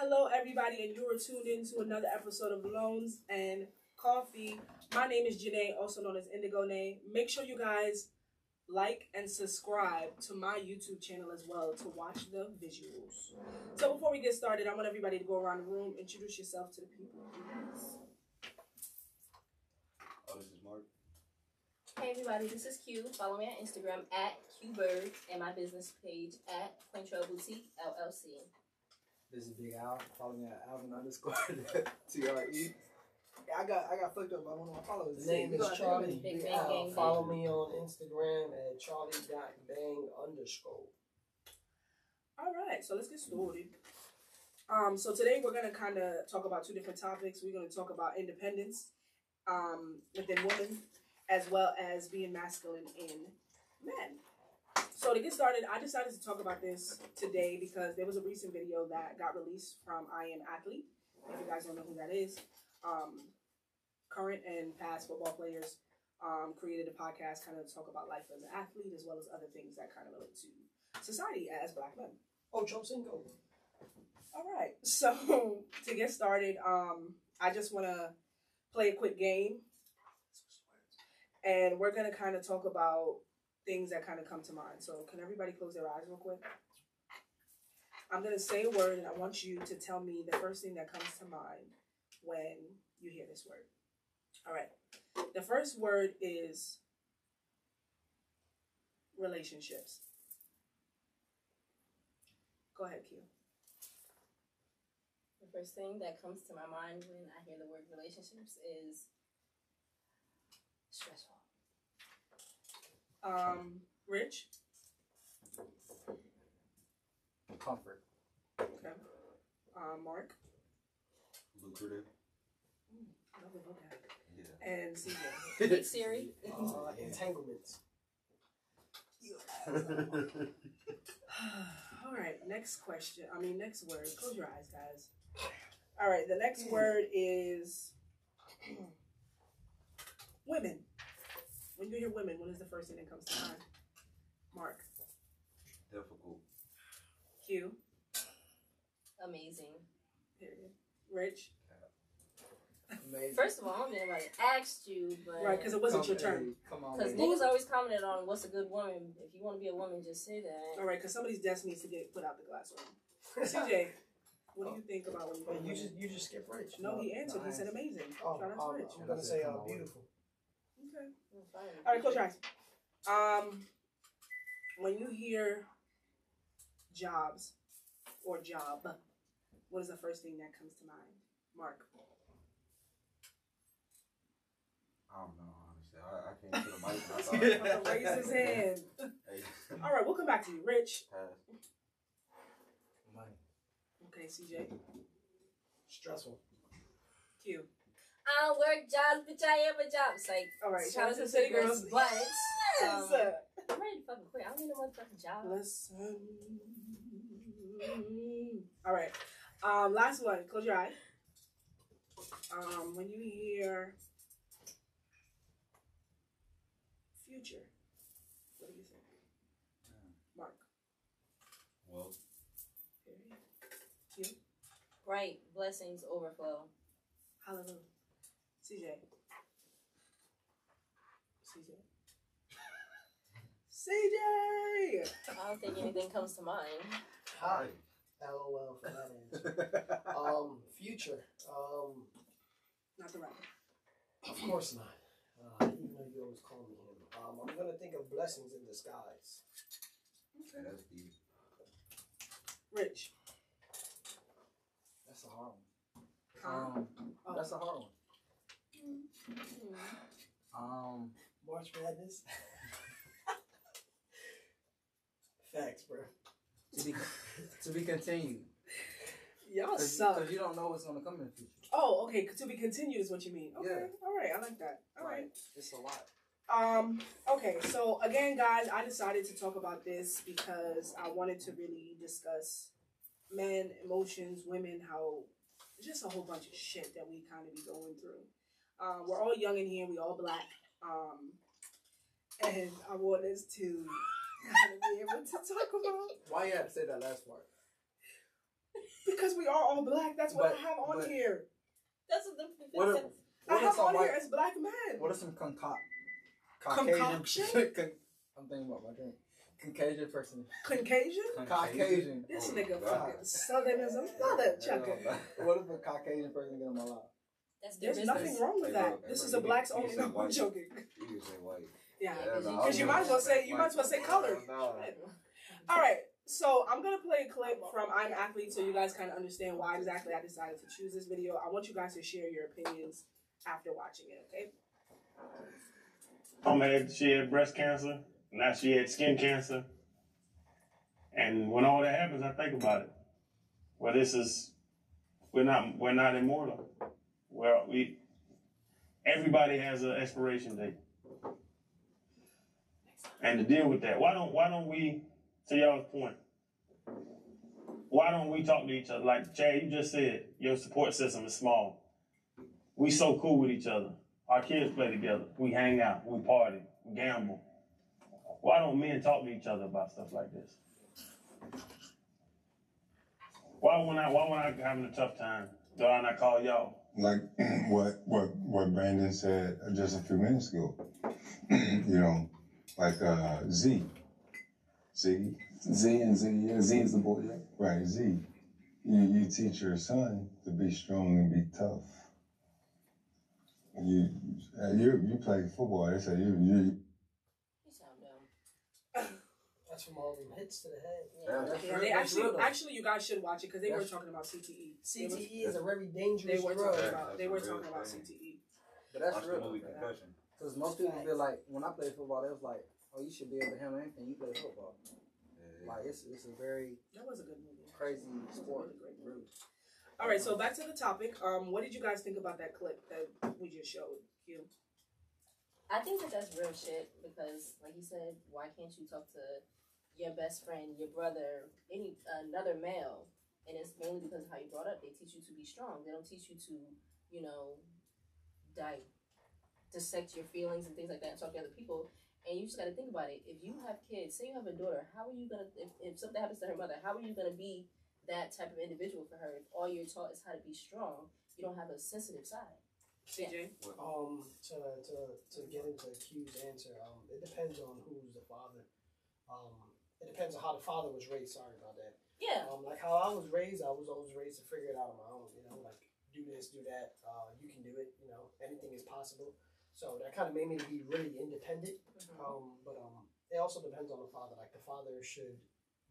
Hello, everybody, and you are tuned in to another episode of Loans and Coffee. My name is Janae, also known as Indigo Nay. Make sure you guys like and subscribe to my YouTube channel as well to watch the visuals. So before we get started, I want everybody to go around the room, introduce yourself to the people. Oh, this is Mark. Hey everybody, this is Q. Follow me on Instagram at QBird and my business page at Quintrell Boutique LLC. This is Big Al. Follow me at Alvin underscore T R E. I got I got fucked up by one of my followers. His name is Charlie Big Big Al. Gang Follow me on Instagram at charlie.bang underscore. All right, so let's get started. Um, so today we're gonna kind of talk about two different topics. We're gonna talk about independence um, within women, as well as being masculine in men. So to get started, I decided to talk about this today because there was a recent video that got released from I Am Athlete. If you guys don't know who that is, um, current and past football players um, created a podcast kind of talk about life as an athlete as well as other things that kind of relate to society as black men. Oh, Joe Cinco. All right. So to get started, um, I just want to play a quick game, and we're gonna kind of talk about things that kind of come to mind. So can everybody close their eyes real quick? I'm gonna say a word, and I want you to tell me the first thing that comes to mind when you hear this word. All right. The first word is relationships. Go ahead, Q. The first thing that comes to my mind when I hear the word relationships is stressful. Um, Rich. Comfort. Okay. Um, Mark. Lucrative. Love the vocab. Yeah. And CJ. Siri. Uh, entanglements. All right. Next question. I mean, next word. Close your eyes, guys. All right. The next word is women. When you hear women, what is the first thing that comes to mind? Mark. Difficult. Q. Amazing. Period. Rich. Amazing. First of all, I don't think anybody asked you, but Right, because it wasn't your turn. Come on. because baby. niggas always commented on what's a good woman. If you want to be a woman, just say that. All right, because somebody's desk needs to get put out the classroom. CJ, what do you think about when you Wait, you just you just skip Rich. No, he answered. No, He said amazing. Oh, Shout out to um, Rich. I'm gonna say uh, beautiful. Okay. All right, close your eyes. Um, when you hear jobs or job, what is the first thing that comes to mind? Mark. I don't know, honestly. I, I can't put a mic in. Raise his hand. Hey, All right, we'll come back to you. Rich. Money. Okay, CJ. Stressful. Q. I don't work jobs, bitch. I am a job. It's like, All right, shout out to the City Girls, but um, I'm ready to fucking quit. I don't need no motherfucking job. Listen. All right. Um, last one. Close your eye. Um, when you hear future, what do you think? Mark. Well, Period. Right, blessings overflow. Hallelujah. CJ. CJ. CJ. I don't think anything comes to mind. Hi. LOL for that answer. Um, future. Um, Not the rapper. of course not. Uh, even though you always call me him. Um, I'm gonna think of blessings in disguise. Okay. that's deep. Rich. That's a hard one. Huh? Um, Oh. that's a hard one. Um, March Madness. Facts, bro. to be to be continued. Y'all Because suck. you don't know what's gonna come in the future. Oh, okay. To be continued is what you mean. Okay. Yeah. All right. I like that. All right. Like, It's a lot. Um, okay, so again, guys, I decided to talk about this because I wanted to really discuss men, emotions, women, how just a whole bunch of shit that we kind of be going through. Um, we're all young in here, we all black. Um, and I want us to kind be able to talk about Why you have to say that last part? Because we are all black. That's what But- I have on but- here. That's what the. What if, I what if have some on here white, as black men. what are some concoct, Concoction? Caucasian, con, I'm thinking about my drink. Caucasian person. Caucasian? Caucasian. This Oh, nigga God. fucking southernism. Mother chucker. What if a Caucasian person get on my lap? That's their There's business. nothing wrong with Hey, that. This is a blacks only. say No, I'm white. joking. You can say white. Yeah. Yeah, 'cause you- Because you might as well say you might as well say color. No. All right, so I'm gonna play a clip from I'm Athlete so you guys kind of understand why exactly I decided to choose this video. I want you guys to share your opinions after watching it. Okay? Mama had she had breast cancer. Now she had skin cancer. And when all that happens, I think about it. Well, this is we're not we're not immortal. Well, we everybody has an expiration date. And to deal with that, why don't why don't we to y'all's point? Why don't we talk to each other? Like Chad, you just said, your support system is small. We so cool with each other. Our kids play together. We hang out. We party. We gamble. Why don't men talk to each other about stuff like this? Why when I why when I having a tough time, do I not call y'all? Like what what what Brandon said just a few minutes ago. you know, like uh, Z, Z, Z and Z, yeah, Z is the boy, yeah. right? Z. You you teach your son to be strong and be tough. You you you play football. They say you You That's from all them hits to the head. Yeah. that's Yeah, real- they actually real actually you guys should watch it because they were talking about CTE. They were- CTE is a very They dangerous were drug. talking about they were That's a talking about. CTE. But that's Watch the real. movie. Concussion. Because most people feel like when I played football, they was like, "Oh, you should be able to handle anything. You play football." Yeah, Like it's it's a very That was a good movie. crazy sport. Really. great movie. All right, so back to the topic. Um, what did you guys think about that clip that we just showed? You. I think that that's real shit because, like you said, why can't you talk to your best friend, your brother, any another male? And it's mainly because of how you brought up. They teach you to be strong. They don't teach you to, you know, die, dissect your feelings and things like that and talk to other people. And you just got to think about it. If you have kids, say you have a daughter, how are you gonna? If, if something happens to her mother, how are you gonna be that type of individual for her? If all you're taught is how to be strong, you don't have a sensitive side. CJ. Um, to, to, to get into Q's answer, um, it depends on who's the father. Um, it depends on how the father was raised. Sorry about that. Yeah. Um, like how I was raised, I was always raised to figure it out on my own. You know, like do this, do that. Uh, you can do it. You know, anything is possible. So that kind of made me be really independent. Um, but um, it also depends on the father. Like the father should,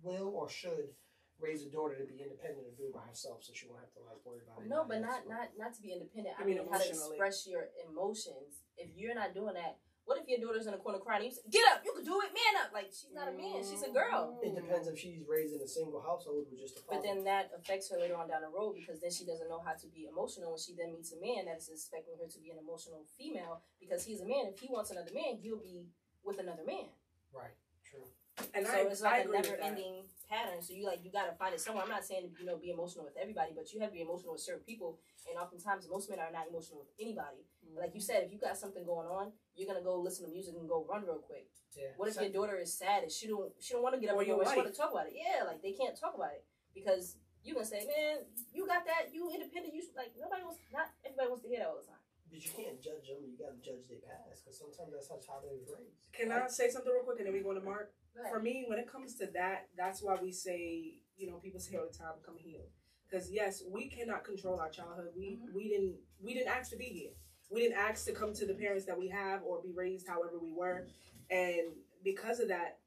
will or should raise a daughter to be independent and do it by herself, so she won't have to like worry about it. No, but not not not to be independent. I I mean mean, how to express your emotions. If you're not doing that, what if your daughter's in the corner crying? You say, "Get up! You can do it, man up!" Like she's not a man; she's a girl. Mm. It depends if she's raised in a single household with just a father. But then that affects her later on down the road because then she doesn't know how to be emotional when she then meets a man that is expecting her to be an emotional female because he's a man. If he wants another man, he'll be with another man. right, true. And so I, it's like a agree with never-ending pattern. So you like you gotta find it somewhere. I'm not saying you know be emotional with everybody, but you have to be emotional with certain people. And oftentimes most men are not emotional with anybody. Like you said, if you got something going on, you're gonna go listen to music and go run real quick. Yeah. What if your daughter is sad and she don't she don't want to get Or up and your go, she want to talk about it? Yeah, like they can't talk about it because you gonna say, man, you got that, you independent, you like nobody wants, not everybody wants to hear that all the time. But you can't judge them. You gotta judge their past because sometimes that's how they was raised. Can I say something real quick and then we go to Mark? Right. For me, when it comes to that, that's why we say, you know, people say all the time, "Come heal," because yes, we cannot control our childhood. We Mhm. we didn't we didn't ask to be here. We didn't ask to come to the parents that we have or be raised however we were, and because of that,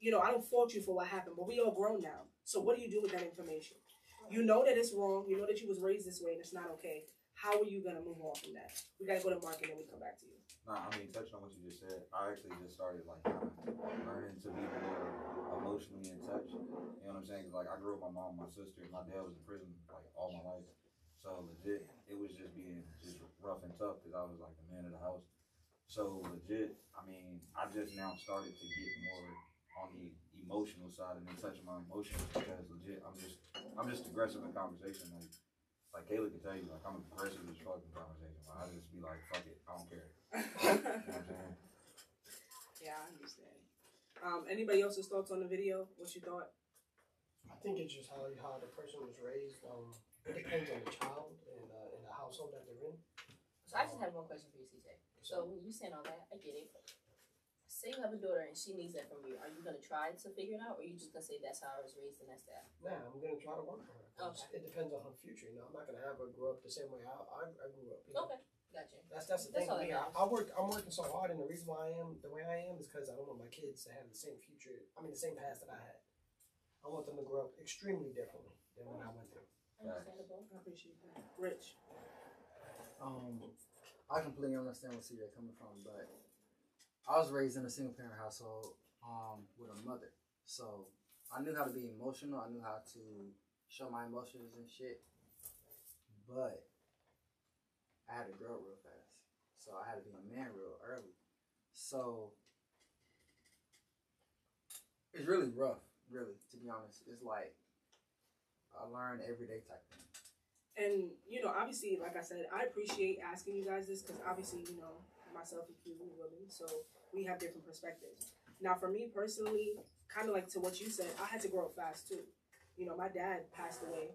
you know, I don't fault you for what happened, but we all grown now. So what do you do with that information? You know that it's wrong. You know that you was raised this way and it's not okay. How are you gonna move on from that? We gotta go to Mark and we come back to you. Nah, I mean, touching on what you just said, I actually just started like learning to be more emotionally in touch. You know what I'm saying? 'Cause, like I grew up with my mom, my sister, and my dad was in prison like all my life. So legit, it was just being just rough and tough because I was like the man of the house. So legit, I mean, I just now started to get more on the emotional side and in touch with my emotions because legit, I'm just I'm just aggressive in conversation. Like like Kayla can tell you, like I'm aggressive as fuck in conversation. Like, I just be like, fuck it, I don't care. You know what I'm saying? Yeah, I understand. Um, anybody else's thoughts on the video? What you thought? I think it's just how how the person was raised. Um, it depends on the child and uh, and the household that they're in. So I just have one question for you, CJ. So when you saying all that, I get it. Say you have a daughter and she needs that from you. Are you gonna try to figure it out, or are you just gonna say that's how I was raised and that's that? Nah, I'm gonna try to work on for her. 'cause It depends on her future. You know, I'm not gonna have her grow up the same way I I, I grew up. You know? Okay, gotcha. That's that's the That's thing all me. I, I work. I'm working so hard, and the reason why I am the way I am is because I don't want my kids to have the same future. I mean, the same past that I had. I want them to grow up extremely differently than what I went through. Understandable. I appreciate that. Rich. Um, I completely understand where CJ coming from, but I was raised in a single parent household um, with a mother. So I knew how to be emotional. I knew how to show my emotions and shit. But I had to grow real fast. So I had to be a man real early. So it's really rough, really, to be honest. It's like I learn everyday type thing. And you know, obviously, like I said, I appreciate asking you guys this because obviously, you know, myself and you women, so we have different perspectives. Now, for me personally, kind of like to what you said, I had to grow up fast too. You know, my dad passed away,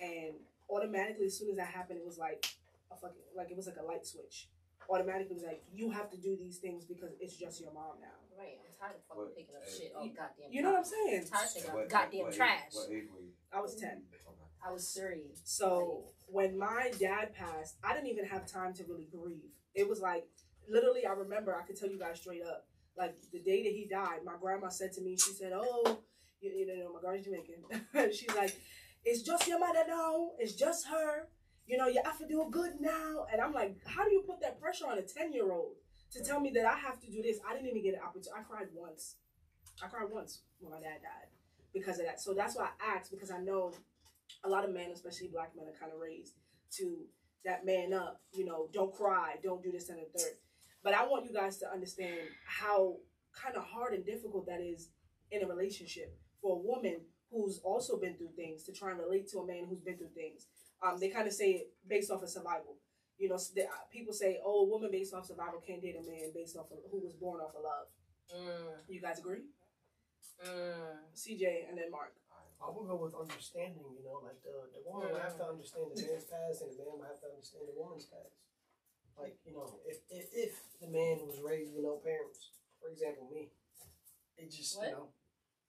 and automatically, as soon as that happened, it was like a fucking like it was like a light switch. Automatically, was like you have to do these things because it's just your mom now. Right, I'm tired of fucking What- picking up hey, shit all goddamn You know what I'm saying? I'm tired of picking What- up goddamn what trash. What age were you? I was ten. I was three. So when my dad passed, I didn't even have time to really grieve. It was like literally, I remember I could tell you guys straight up. Like the day that he died, my grandma said to me, she said, "Oh, you, you know, my grandma's Jamaican. She's like, it's just your mother now. It's just her. You know, you have to do good now." And I'm like, "How do you put that pressure on a ten year old to tell me that I have to do this?" I didn't even get an opportunity. I cried once. I cried once when my dad died because of that. So that's why I asked because I know a lot of men, especially black men, are kind of raised to that man up. You know, don't cry, don't do this and the third. But I want you guys to understand how kind of hard and difficult that is in a relationship for a woman who's also been through things to try and relate to a man who's been through things. Um, they kind of say it based off of survival. You know, uh, people say, "Oh, a woman based off survival can't date a man based off of who was born off of love." Mm, You guys agree? mm. CJ and then Mark. I will go with understanding. You know, like the the woman will have to understand the man's past, and the man will have to understand the woman's past. Like you know, if if, if the man was raised with no parents, for example, me, it just What? you know,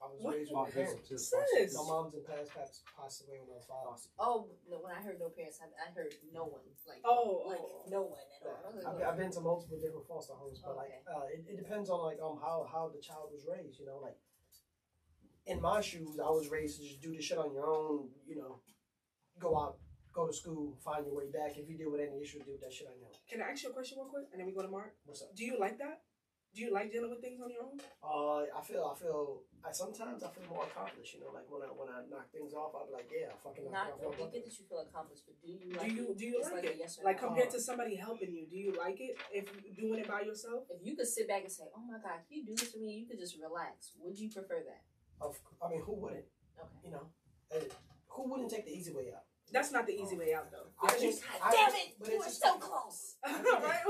I was What? raised with my parents. Sis. My mom's in past passed passed away when I was five. Oh, no, when I heard no parents, I, I heard no one. Like, Oh, like oh. no one at all. I was like, I've, I've been to multiple different foster homes, but like Okay. uh, it, it depends on like um how how the child was raised. You know, like in my shoes, I was raised to just do this shit on your own. You know, go out, go to school, find your way back. If you deal with any issues, deal with that shit on your own. Can I ask you a question real quick, and then we go to Mark? What's up? Do you like that? Do you like dealing with things on your own? Uh, I feel I feel I sometimes I feel more accomplished. You know, like when I when I knock things off, I'll be like, yeah, I fucking knock Not, it off. we get that you feel accomplished, but do you Do like you it? do you It's like like it? yes or Like no. compared to somebody helping you, do you like it if you doing it by yourself? If you could sit back and say, "Oh my God, can you do this for me?" You could just relax. Would you prefer that? Of, I mean, who wouldn't? Okay. You know, Uh, who wouldn't take the easy way out? That's not the easy way out though. I just- God I damn it! but You were so close. right?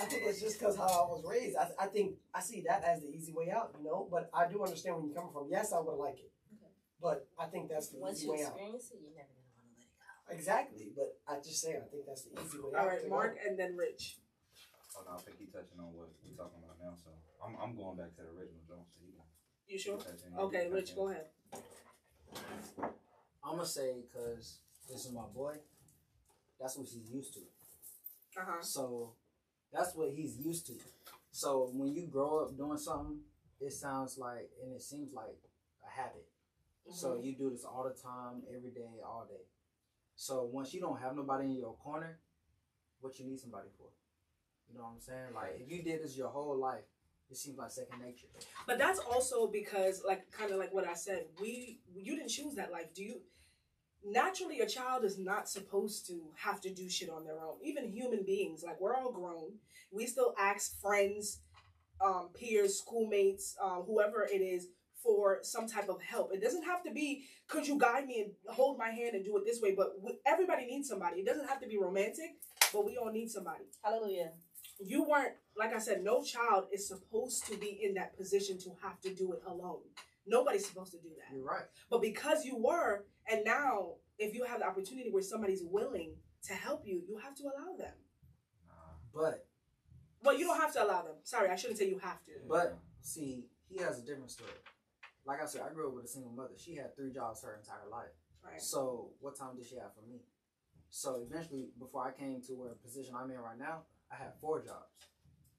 I think it's just because how I was raised. I, I think I see that as the easy way out, you know. But I do understand where you're coming from. Yes, I would like it, Okay. but I think that's the Once easy you way out. experience it, you're never gonna want to let it go. Exactly, but I just say I think that's the easy way out. All right, to Mark go. and then Rich. Oh no, I think he's touching on what we're talking about now. So I'm I'm going back to the original Jones. So he can, You sure? he can touch in. Okay, Rich, go ahead. I'm gonna say because this is my boy. That's what he's used to. Uh huh. So that's what he's used to. So when you grow up doing something, it sounds like and it seems like a habit. So Mm-hmm. you do this all the time, every day, all day. So once you don't have nobody in your corner, what you need somebody for? You know what I'm saying? Like if you did this your whole life, it seems like second nature. But that's also because, like, kind of like what I said, we you didn't choose that life. Do you? Naturally, a child is not supposed to have to do shit on their own. Even human beings, like we're all grown, we still ask friends, um, peers, schoolmates, um, whoever it is, for some type of help. It doesn't have to be, could you guide me and hold my hand and do it this way? But we, everybody needs somebody. It doesn't have to be romantic, but we all need somebody Hallelujah. you weren't like I said, no child is supposed to be in that position to have to do it alone. Nobody's supposed to do that. You're right. But because you were, and now if you have the opportunity where somebody's willing to help you, you have to allow them. Nah. But Well, you don't have to allow them. Sorry, I shouldn't say you have to. But see, he has a different story. Like I said, I grew up with a single mother. She had three jobs her entire life. Right. So what time did she have for me? So eventually, before I came to where position I'm in right now, I had four jobs.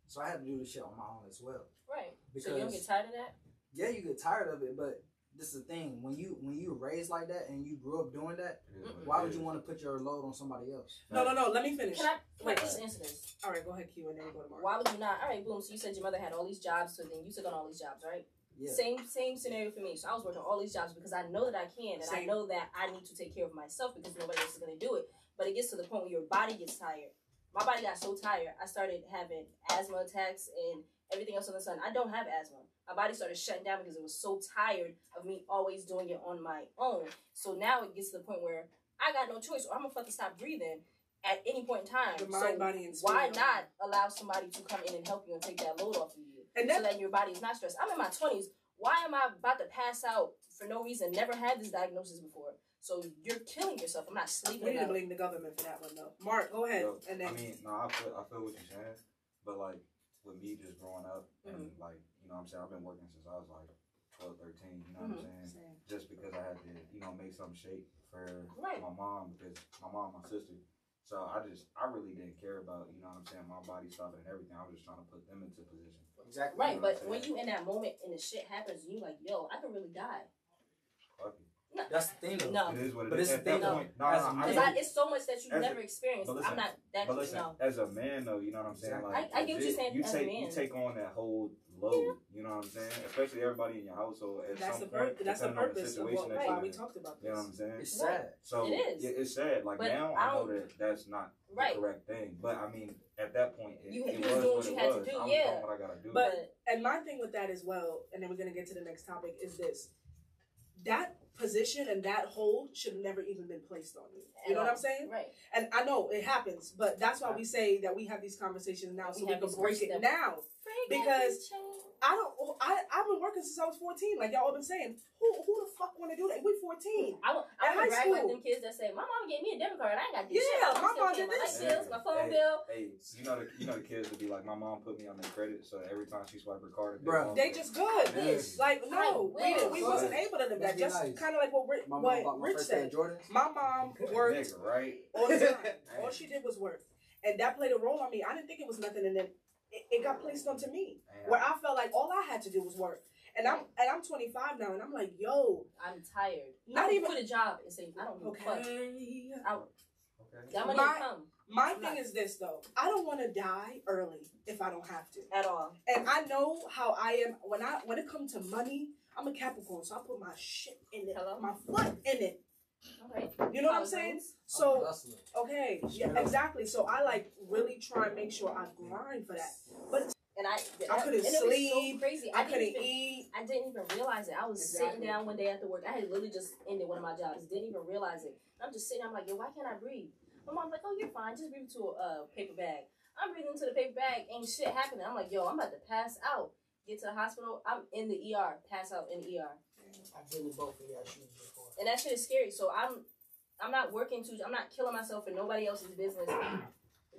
So I had to do this shit on my own as well. Right. Because so you don't get tired of that? yeah, you get tired of it, but this is the thing: when you when you raised like that and you grew up doing that, It is what it why would you want to put your load on somebody else? No, no, no. Let me finish. Can I, can I Wait. just answer this? All right, go ahead, Q, and then we go to Mark. Why would you not? All right, boom. So you said your mother had all these jobs, so then you took on all these jobs, right? Yeah. Same same scenario for me. So I was working all these jobs because I know that I can, and I know that I need to take care of myself because nobody else is gonna do it. But it gets to the point where your body gets tired. My body got so tired, I started having asthma attacks and everything else on the sun. I don't have asthma. My body started shutting down because it was so tired of me always doing it on my own. So now it gets to the point where I got no choice, or I'm gonna fucking stop breathing at any point in time. Your so mind, body, and spirit. why not allow somebody to come in and help you and take that load off of you And so that, your body is not stressed? I'm in my 20s. Why am I about to pass out for no reason? Never had this diagnosis before. So you're killing yourself. I'm not we sleeping. need to enough. blame the government for that one, though. Mark, go ahead, Yo, and then I mean, no, I feel, I feel what you're saying, but like with me just growing up and Mm-hmm. like you know what I'm saying I've been working since I was like 12, 13. You know what Mhm. I'm saying? Just because I had to you know make some shape for Right. my mom because my mom, my sister. So I just I really didn't care about you know what I'm saying my body stopping and everything. I was just trying to put them into position. Exactly. Right, You know but when you in that moment and the shit happens, you like, yo, I could really die. Fuck it. That's the thing, though. No. It is what it But is. it's the that thing, point, no, as no, a I man- Because know. I it's so much that you've As a- never experienced. but listen, I'm not that But listen, no. as a man though, you know what I'm saying? Like, I- I get what you're legit, saying You as a take man. you take on that whole load. You know what I'm saying? Especially everybody in your household. At that's the some pur- point, that's the depending on purpose of situation what, that why we talked about You know what. I'm saying? It's Right. sad. So It is. yeah, it's sad. Like But now, I I know that that's not Right. the correct thing. But I mean, at that point, it, You- it you was was doing what what you it had to do, I was yeah. doing what I gotta do. But- And my thing with that as well, and then we're gonna get to the next topic, is this: that position and that hold should have never even been placed on you. You know what I'm saying? Right. And I know it happens, but that's why we say that we have these conversations now, so We we can break it steps. now. Because- I don't. Oh, I I've been working since I was 14. Like y'all been saying, who who the fuck want to do that? We 14. I want At I high want like school. them kids that say, "My mom gave me a debit card. I ain't got to do Yeah, shit. My mom did this. light bills, my phone hey, bill." Hey, you know the you know the kids would be like, my mom put me on their credit, so every time she swipe her card, Bruh. They just good. Yes. Like no, we, will. we wasn't able to do that. Just nice. kind of like what Rich, My mom what bought my Rich said. My mom worked nigga, right? all the time. all she did was work, and that played a role on me. I didn't think it was nothing, and then it, it got placed onto me, And where I felt like all I had to do was work. And I'm and I'm 25 now, and I'm like, yo, I'm tired. Not even- quit a job and say, "I don't give a fuck." okay. I, okay. that money My- will come My I'm thing not- is this though, I don't want to die early if I don't have to. at all. And I know how I am when I when it comes to money. I'm a Capricorn, so I put my shit in it, Hello? my foot in it. All right. You know what I'm saying? greens. I'm a So okay, yeah, exactly. So I like really try and make sure I grind for that. But And I, I couldn't and sleep. So crazy. I didn't couldn't even, eat. I didn't even realize it. I was Exactly. sitting down one day after work. I had literally just ended one of my jobs. Didn't even realize it. I'm just sitting. I'm like, yo, why can't I breathe? My mom's like, oh, you're fine. Just breathe into a uh, paper bag. I'm breathing into the paper bag. Ain't shit happening. I'm like, yo, I'm about to pass out. Get to the hospital. I'm in the ER. Pass out in the ER. I've been in both of your shoes before. And that shit is scary. So I'm, I'm not working too. I'm not killing myself for nobody else's business.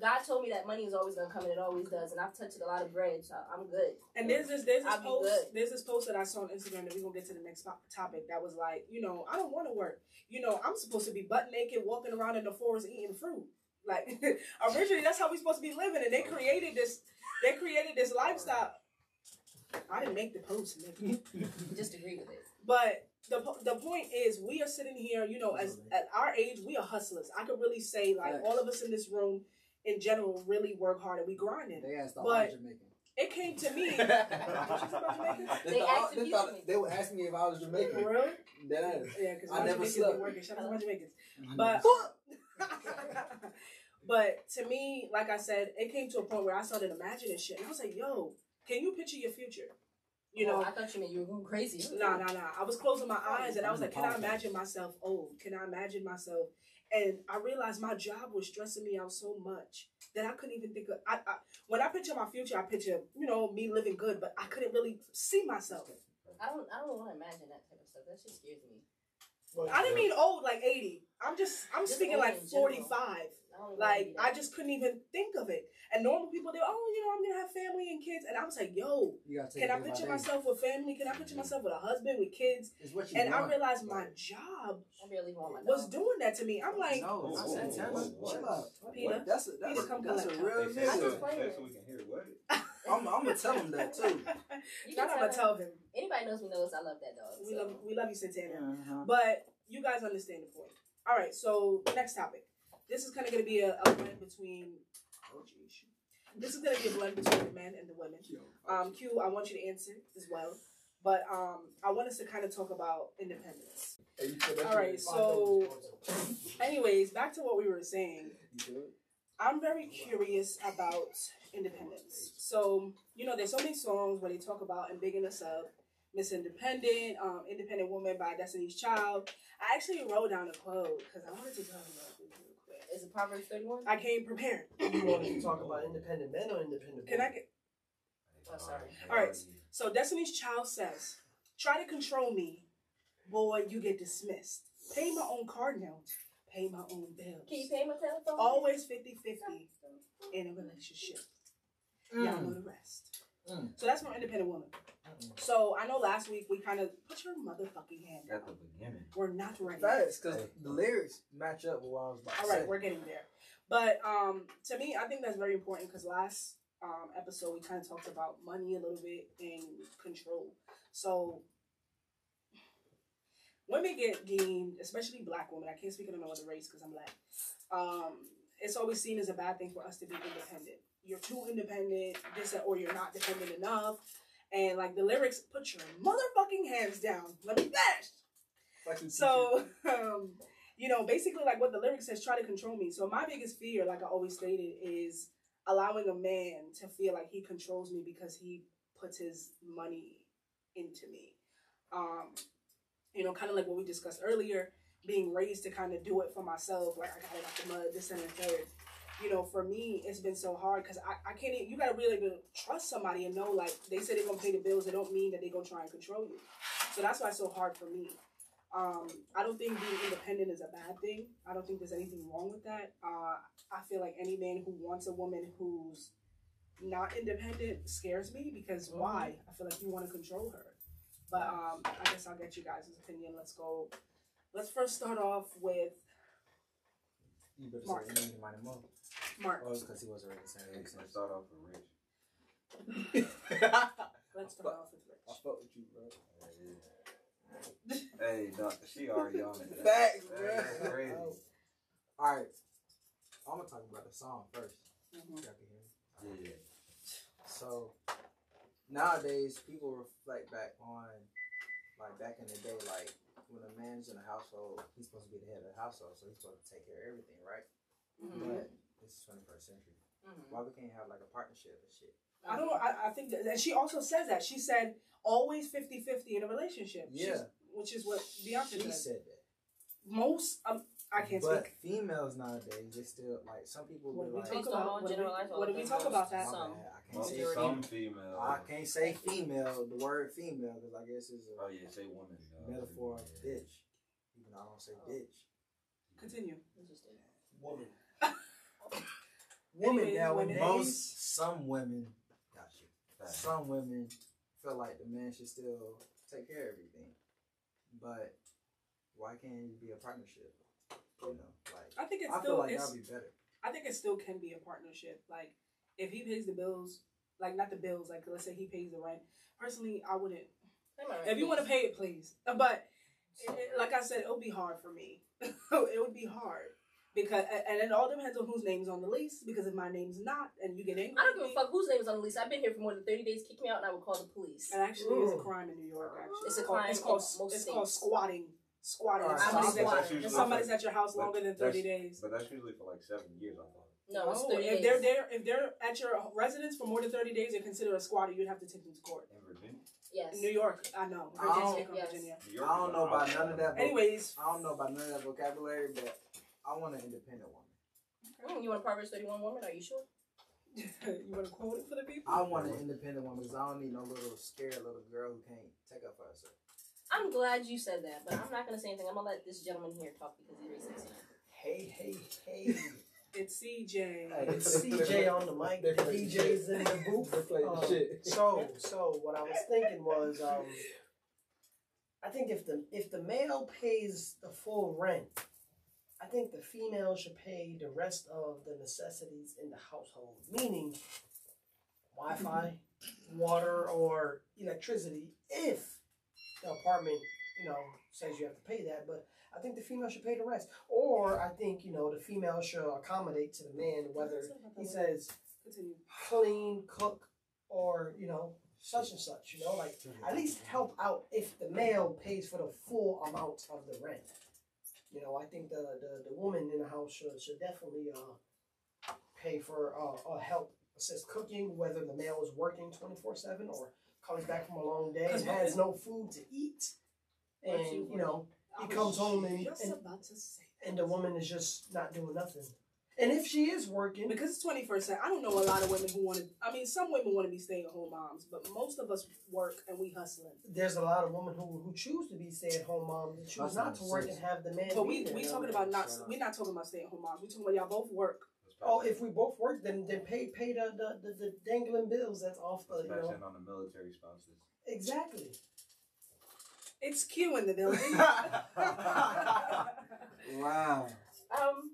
God told me that money is always gonna come, and it always does. And I've touched a lot of bread, so I'm good. And there's this there's this I'll post good. there's this post that I saw on Instagram that we're gonna get to the next topic that was like, you know, I don't want to work. You know, I'm supposed to be butt naked walking around in the forest eating fruit. Like originally that's how we're supposed to be living, and they created this they created this lifestyle. I didn't make the post, nigga. Just agree with it. But the the point is, we are sitting here, you know, as at our age, we are hustlers. I could really say, like, Facts. all of us in this room, in general, really work hard and we grinding. They asked all But- Jamaican. It came to me. they, What you said about Jamaicans? They thought- asked if they you thought- they would ask me if I was Jamaican. For real? Yeah, because I my never Jamaicans slept. working. Shout out to my Jamaicans. But but to me, like I said, it came to a point where I started imagining shit, and I was like, "Yo, can you picture your future?" You Oh, know, I thought you meant you were going crazy. Nah, nah, nah. I was closing my oh, eyes and I was like, can I imagine myself old? Can I imagine myself? And I realized my job was stressing me out so much that I couldn't even think of. I, I when I picture my future, I picture you know me living good, but I couldn't really see myself. I don't. I don't want to imagine that type of stuff. That just scares me. But, I didn't mean old like eighty. I'm just I'm Just speaking like forty five. I don't even Like I just couldn't even think of it. And normal people, they're oh, you know, I'm gonna have family and kids, and I was like, yo, You can I picture myself with family? Can I picture myself with a husband with kids? It's what you And I realized my job I barely want my was doing that to me. I'm like, no, Whoa, it's whoa, not whoa, Santana. whoa, Chill what? out. Peter, That's a that's Peter, a, come that's a real They say I so, just nigga. playing say it. so we can hear what? I'm, I'm gonna tell him that too. You not can I'm gonna tell tell him. Anybody knows me knows I love that dog. We so. love we love you, Santana. Uh-huh. But you guys understand the point. All right, so next topic. This is kind of going to be a, a blend between. Oh, geez. This is going to be a blend between the men and the women. Um, Q, I want you to answer as well. But um, I want us to kind of talk about independence. Hey, you said that All right, so- Anyways, back to what we were saying. I'm very curious about independence. So, you know, there's so many songs where they talk about and bigging us up. Miss Independent, um, Independent Woman by Destiny's Child. I actually wrote down a quote because I wanted to talk about this real quick. Is it Proverbs 31? I came prepared. You wanted to talk about independent men or independent women? Can I get Oh, sorry. All right. so Destiny's Child says, "Try to control me, boy, you get dismissed. Pay my own card now. pay my own bills. Can you pay my telephone? Always 50-50 in a relationship. Y'all know the rest. Mm. So that's my independent woman. So I know last week we kind of put your motherfucking hand At down. the beginning. We're not ready. Facts, because the lyrics match up with what I was about to All say. right, we're getting there. But um, to me, I think that's very important because last um, episode we kind of talked about money a little bit and control. So women get deemed, especially black women. I can't speak on no other race because I'm black. Um, it's always seen as a bad thing for us to be independent. You're too independent, this or you're not dependent enough. And like the lyrics, put your motherfucking hands down. Let me finish. So, um, you know, basically, like what the lyrics says, try to control me. So, my biggest fear, like I always stated, is allowing a man to feel like he controls me because he puts his money into me. Um, you know, kind of like what we discussed earlier, being raised to kind of do it for myself. Like, I got it out the mud, this and the third. You know, for me, it's been so hard because I, I can't even, you got to really trust somebody and know, like, they say they're going to pay the bills. It don't mean that they're going to try and control you. So that's why it's so hard for me. Um, I don't think being independent is a bad thing. I don't think there's anything wrong with that. Uh, I feel like any man who wants a woman who's not independent scares me because why? I feel like you want to control her. But um, I guess I'll get you guys' opinion. Let's go. Let's first start off with You better Mark. say you need money more. Mark. Oh, it's because he wasn't ready to say Let's anything. start off with Rich. Let's start off with Rich. I Rich. fuck with you, bro. Hey, doc, she already on it. Facts, Hey, bro. That's crazy. All right, I'm gonna talk about the song first. Mhm. Y'all can hear me. Yeah. So nowadays, people reflect back on like back in the day, like when a man's in a household, he's supposed to be the head of the household, so he's supposed to take care of everything, right? Mhm. But this is 21st century. Mhm. Why we can't have like a partnership and shit? I don't. I, I think that, and she also says that she said always 50-50 in a relationship. She's- Yeah. which is what Beyonce She said. said that. Most um, I can't but speak. females nowadays, they still like some people What be did we like, talk about? on What did we, what did we talk about that? Some. bad, I can't say some female. I can't say female. The word female because I guess it's Oh a yeah, say woman. uh, metaphor yeah. bitch. Even though I don't say Oh. bitch. Continue. Interesting. Woman. Women Anyways, nowadays, women. most some women, got you. Facts. Some women feel like the man should still take care of everything, but why can't it be a partnership? You know, like I think it's I feel still. like it's, that'd be better. I think it still can be a partnership. Like if he pays the bills, like not the bills. Like let's say he pays the rent. Personally, I wouldn't. If you want to pay it, please. But it- it- like I said, it'll be hard for me. it would be hard because, and it all depends on whose name's on the lease. Because if my name's not, and you get angry, I don't at give a fuck whose name is on the lease. I've been here for more than 30 days. Kick me out and I will call the police. And actually, it's a crime in New York. Actually, It's a called- crime It's called, in most it's called squatting. Squatting. Alright, If I'm somebody's, a at, squatter. That's somebody's for- at your house longer than thirty days. But that's usually for like seven years, I thought. No, it's No, 30 if days. they're there, if they're at your residence for more than thirty days, they're considered a squatter. You'd have to take them to court. In Virginia. Yes. New York, I know. I don't- Virginia, Yes. Virginia. I don't know about none of that. Anyways, I don't know about none of that vocabulary, but I want an independent woman. Mm, you want a Proverbs 31 woman? Are you sure? you want to quote it for the people? I want an independent woman because I don't need no little scared little girl who can't take up for herself. I'm glad you said that, but I'm not gonna say anything. I'm gonna let this gentleman here talk because he raised his hand. Hey, hey, hey. It's CJ. Hey, it's CJ on the mic. The DJ's in the booth. They play the Um, shit. So, so what I was thinking was, um, I think if the if the male pays the full rent, I think the female should pay the rest of the necessities in the household, meaning Wi-Fi, water, or electricity. If the apartment, you know, says you have to pay that, but I think the female should pay the rest. Or I think you know the female should accommodate to the man whether he says Continue. clean, cook, or you know, such and such. You know, like at least help out if the male pays for the full amount of the rent. You know, I think the the, the woman in the house should should definitely uh pay for uh, uh help assist cooking, whether the male is working twenty four seven or comes back from a long day and has no food to eat, and you know he comes home and, and about to say. and the woman is just not doing nothing. And if she is working, Because it's 21st century. I don't know a lot of women who want to. I mean, some women want to be stay at home moms, but most of us work and we hustling. there's a lot of women who, who choose to be stay at home moms and choose not not to work and have the man. But we we talking about not we're not talking about stay at home moms. We talking about y'all both work. Oh, if we both work, then then pay pay the the, the, the dangling bills that's off the Let's you know in on the military spouses. exactly. It's Q in the building. Wow. Um,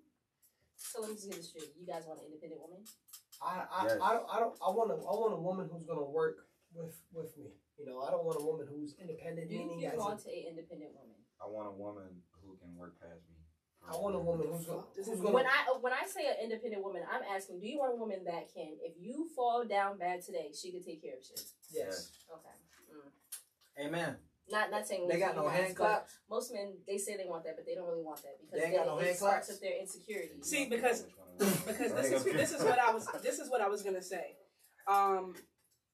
so let me just get this straight. You guys want an independent woman? I I, Yes. I don't I don't I want a I want a woman who's gonna work with with me. You know, I don't want a woman who's independent. You, meaning you as in- want a independent woman. I want a woman who can work past me. I want a woman who's gonna This who's is gonna When I uh, when I say an independent woman, I'm asking, do you want a woman that can, if you fall down bad today, she can take care of shit? yes. Okay. Mm. Amen. Not not saying They got no guys, hand but claps. Most men they say they want that, but they don't really want that because They ain't then got no it hand starts claps? with their insecurities. See, because- because this is this is what I was this is what I was gonna say. Um,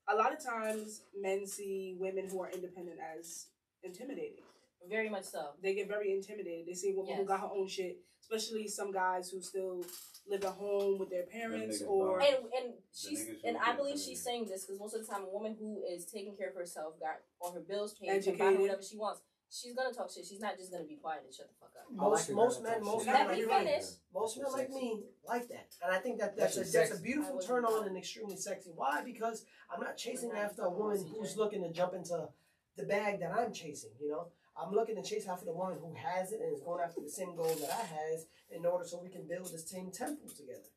a lot of times men see women who are independent as intimidating. Very much so. They get very intimidated. They see a woman who got her own shit, especially some guys who still live at home with their parents niggas or. And and she's and I believe she's saying this because most of the time a woman who is taking care of herself, got all her bills paid, can buy her whatever she wants. She's gonna talk shit. She's not just gonna be quiet and shut the fuck up. I like Most most men most men like me me. Most men like me like that, and I think that that's a, That's that's a beautiful turn on and extremely sexy. Why? Because I'm not chasing not after a woman who's looking to jump into the bag that I'm chasing. You know, I'm looking to chase after the woman who has it and is going after the same goals that I has in order so we can build this same temple together.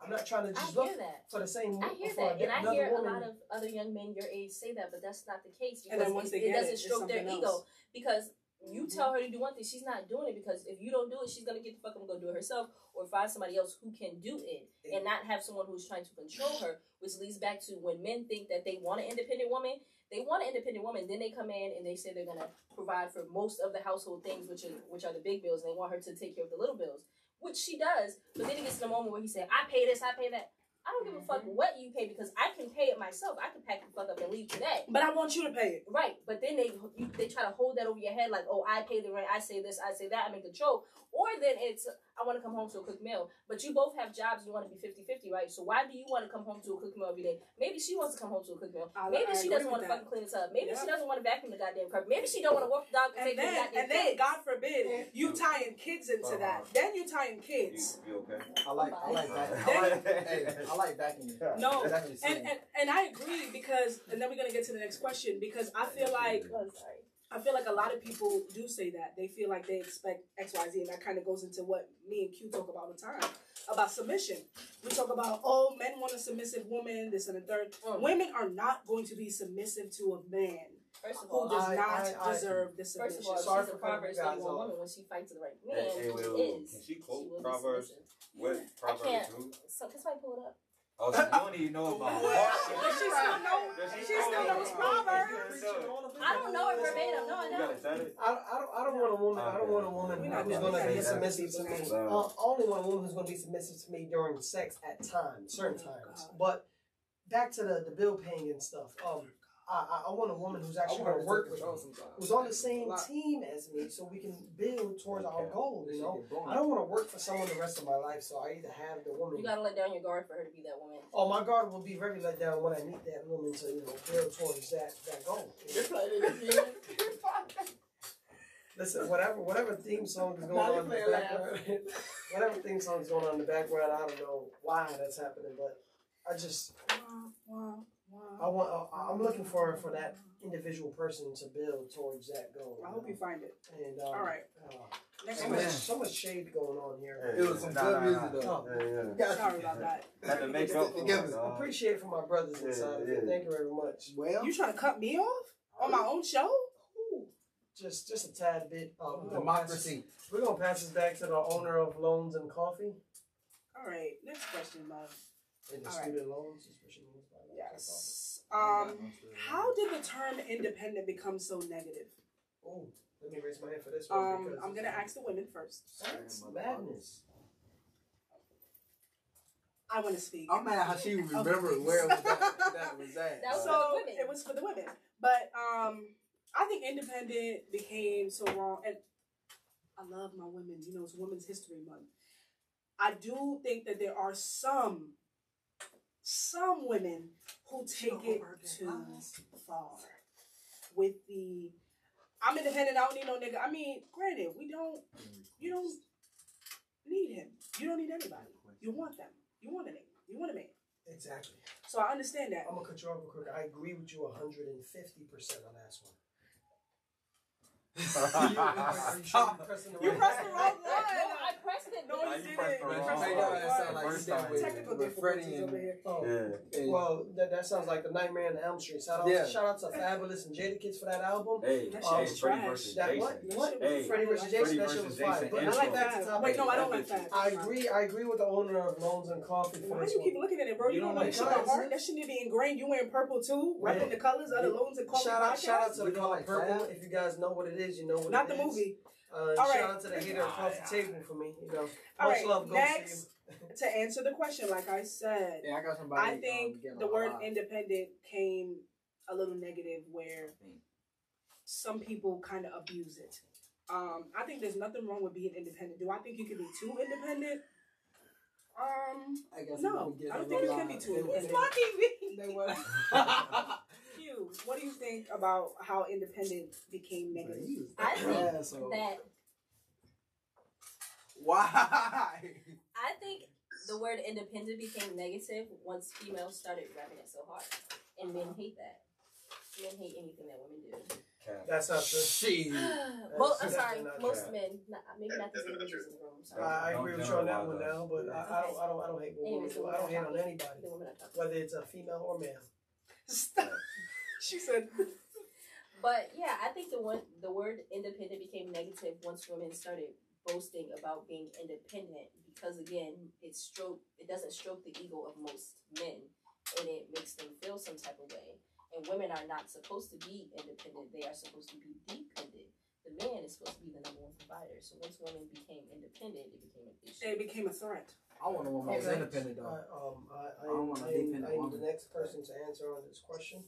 I'm not trying to just look that. for the same. I hear for that, and I hear a lot of other young men your age say that, but that's not the case And because then once it, it doesn't it, stroke their something ego. Because you Mhm. tell her to do one thing, she's not doing it because if you don't do it, she's gonna get the fuck up and go do it herself, or find somebody else who can do it, and not have someone who's trying to control her. Which leads back to when men think that they want an independent woman, they want an independent woman, then they come in and they say they're gonna provide for most of the household things, which is which are the big bills, and they want her to take care of the little bills, which she does. But then it gets to the moment where he said, "I pay this, I pay that." I don't give a fuck what you pay because I can pay it myself. I can pack the fuck up and leave today. But I want you to pay it. Right, but then they you, they try to hold that over your head like, oh, I pay the rent, I say this, I say that, I'm in control. Or then it's I want to come home to a cooked meal. But you both have jobs, you want to be 50-50, right? So why do you want to come home to a cooked meal every day? Maybe she wants to come home to a cooked meal. I- Maybe I she doesn't want to fucking clean the tub. Maybe Yeah. she doesn't want to vacuum the goddamn carpet. Maybe she don't want to walk the dog and And take then, the goddamn and then, kids. God forbid, you tying kids into Uh-huh. that. Then you tying You, kids. you okay? I like I like that. I like hey, I like backing you. No, That's actually And, and and I agree because, and then we're gonna get to the next question because I feel like Oh, sorry. I feel like a lot of people do say that they feel like they expect X Y Z, and that kind of goes into what me and Q talk about all the time about submission. We talk about oh, men want a submissive woman, this and the third. Mm. Women are not going to be submissive to a man First of who does I- not I- I- deserve the First of all, Sorry she's for a Proverbs you guys 31 woman. When she fights the right man, Hey, hey, wait, she wait, wait. is. Can she She quote will be Proverbs? submissive. What I Proverbs can't. two? So, can somebody pull it up? Oh, so you don't even know about What? heart. She still know- Does she still know knows it? Proverbs. I don't know it verbatim. No, I You don't. gotta tell it. I, I don't I don't want a woman I don't want a woman who's gonna be submissive to me. Uh, I only want a woman who's gonna be submissive to me during sex at times, certain Oh, times. But back to the, the bill paying and stuff. Um, I, I want a woman who's actually going to work with me, who's on the same team as me, so we can build towards our goal. You know, I don't want to work for someone the rest of my life, so I either have the woman. You gotta let down your guard for her to be that woman. Oh, my guard will be very let down when I meet that woman to you know build towards that that goal. Listen, whatever whatever theme song is going on in the background, whatever theme song is going on in the background, I don't know why that's happening, but I just I want I, I'm looking for for that individual person to build towards that goal. I hope you find it. And um, All right. uh, Next so much, so much shade going on here. Hey, It was some nah, good nah, music, nah. though. Yeah, yeah. Sorry about that. Had to make up for Together. it, I appreciate it for my brothers Yeah, inside. of yeah. Thank you very much. Well, You trying to cut me off on my own show? Just just a tad bit. Uh, we're pass democracy. We're gonna pass this back to the owner of Loans and Coffee All right. Next question, love. and the All right. student loans, especially loans by Loans and Yes. Um, how did the term independent become so negative? Oh, let me raise my hand for this one Um, I'm gonna ask the women first. That's madness. I want to speak. I'm mad how she remembered where was at, that was at. That was so the women. it was for the women, but um, I think independent became so wrong, and I love my women. You know, it's Women's History Month. I do think that there are some, some women who take it too far with the. I'm independent. I don't need no nigga. I mean, granted, we don't. You don't need him. You don't need anybody. You want them. You want a nigga. You want a man. Exactly. So I understand that. I'm gonna cut you off real quick. I agree with you 150 percent on that one. Are you, are you sure you pressing the You right pressed the button? wrong No, one. I pressed it. No, you you pressed didn't. the wrong pressed the one. wrong That sound like one. First you done time. with- Technical with Freddy difficulties over and here. Oh. Yeah. and- Well, that, that sounds like the Nightmare on Elm Street. Shout out, Yeah. shout out to Fabolous and Jadakiss for that album. Hey, That hey, shit was Freddy trash. versus That Jason. what? What? Hey, Freddy versus Jason. Freddy that shit was versus fire. But I like that. that. Wait, no, I don't like that. I agree. I agree with the owner of Loans and Coffee Why this you keep looking at it, bro? You, You don't don't like shit by. That shit need be ingrained. You wearing purple too, Yeah. repping the colors of the loans and coffee Shout out, podcast. shout out to the don't color like purple. If you guys know what it is, you know what Not it the is. movie. Uh, All shout right. out to the hater across the table for me. You know, All much right, love goes next. to. To answer the question, like I said, Yeah, I got somebody. I um, think getting the word live. independent came a little negative where some people kind of abuse it. Um, I think there's nothing wrong with being independent. Do I think you can be too independent? Um, I guess no, I don't think you can be too They- independent. They would. Q, what do you think about how independent became negative? I think Yeah, so- that Why? I think the word independent became negative once females started rapping it so hard, and men hate that. Men hate anything that women do. That's not true. She. well, I'm sorry, most true. men, not, maybe not these individuals in the room. I'm sorry. I, I agree with you on that one now, but I, I don't, I don't, I don't hate women Anyways, the. I don't hate on anybody, The women are talking. whether it's a female or male. Stop. She said, But yeah, I think the one the word independent became negative once women started boasting about being independent because again, it stroke it doesn't stroke the ego of most men and it makes them feel some type of way. And women are not supposed to be independent; they are supposed to be dependent. The man is supposed to be the number one provider. So once women became independent, it became an issue. it became a threat. I want a woman who's independent though. I, um, I, I, I don't am, want a I, am, dependent I am the next person to answer on this question.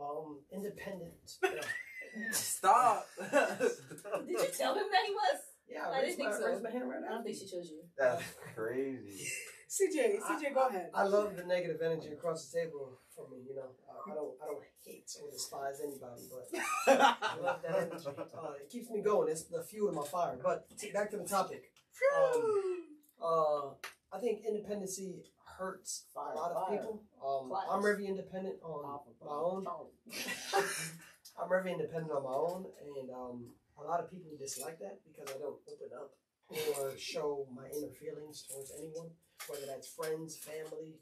Um, independent. Stop. Did you tell him that he was? yeah, I I didn't my, think so. raised my hand right I don't think she chose you. That's crazy. CJ, CJ, go ahead. I love the negative energy across the table for me. You know, I, I don't, I don't hate or despise anybody, but I love that energy. Uh, it keeps me going. It's the fuel in my fire. But back to the topic. Um, uh, I think independency hurts a lot of Fire. people. Um, I'm very independent on my own. I'm very independent on my own, and um, a lot of people dislike that because I don't open up or show my inner feelings towards anyone, whether that's friends, family,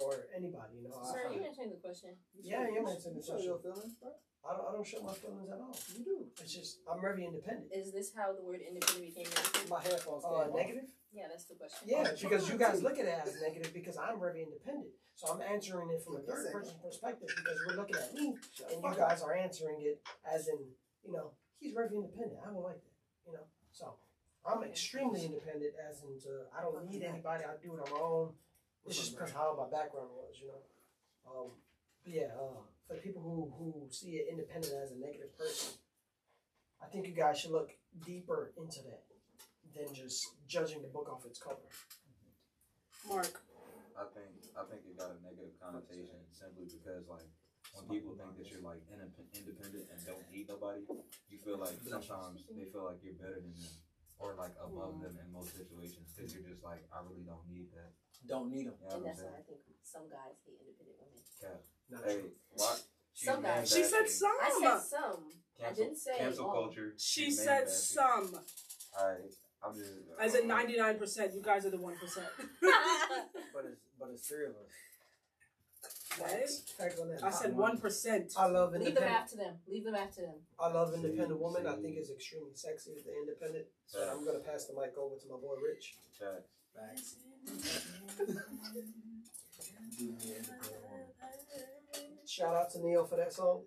or anybody. You know, I, Sir, you answering the question. yeah, I am answering the You show your question. feelings, bro. I don't, I don't show my feelings at all. You do. It's just I'm very independent. Is this how the word independent became negative? My headphones. Uh, came off. negative? Yeah, that's the question. Yeah, because you guys look at it as negative because I'm very independent. So I'm answering it from a third person perspective because we're looking at me and you guys are answering it as in, you know, he's very independent. I don't like that, you know. So I'm extremely independent as in to, I don't need anybody. I do it on my own. It's just because how my background was, you know. Um, But yeah, uh, for the people who who see it independent as a negative person, I think you guys should look deeper into that than just judging the book off its cover. Mark. I think I think it got a negative connotation simply because like when people think that you're like indep- independent and don't need nobody, you feel like sometimes they feel like you're better than them or like above them in most situations because you're just like I really don't need that. Don't need them. You know And that's why? I think some guys hate independent women. Cap. Not Hey, true. what? She's Some guys. She said some. I said some. I didn't say cancel all. culture. She She's man said some. Alright, I'm just. As in ninety nine percent. You guys are the one percent. But it's but it's three of us. Facts, facts on that. I said one percent. I love Leave the independent. math to them. Leave the math to them. I love independent See, woman. I think it's extremely sexy if they're independent. So Facts. I'm gonna pass the mic over to my boy Rich. Facts. Facts. Give me an independent woman. Shout out to Ne-Yo for that song.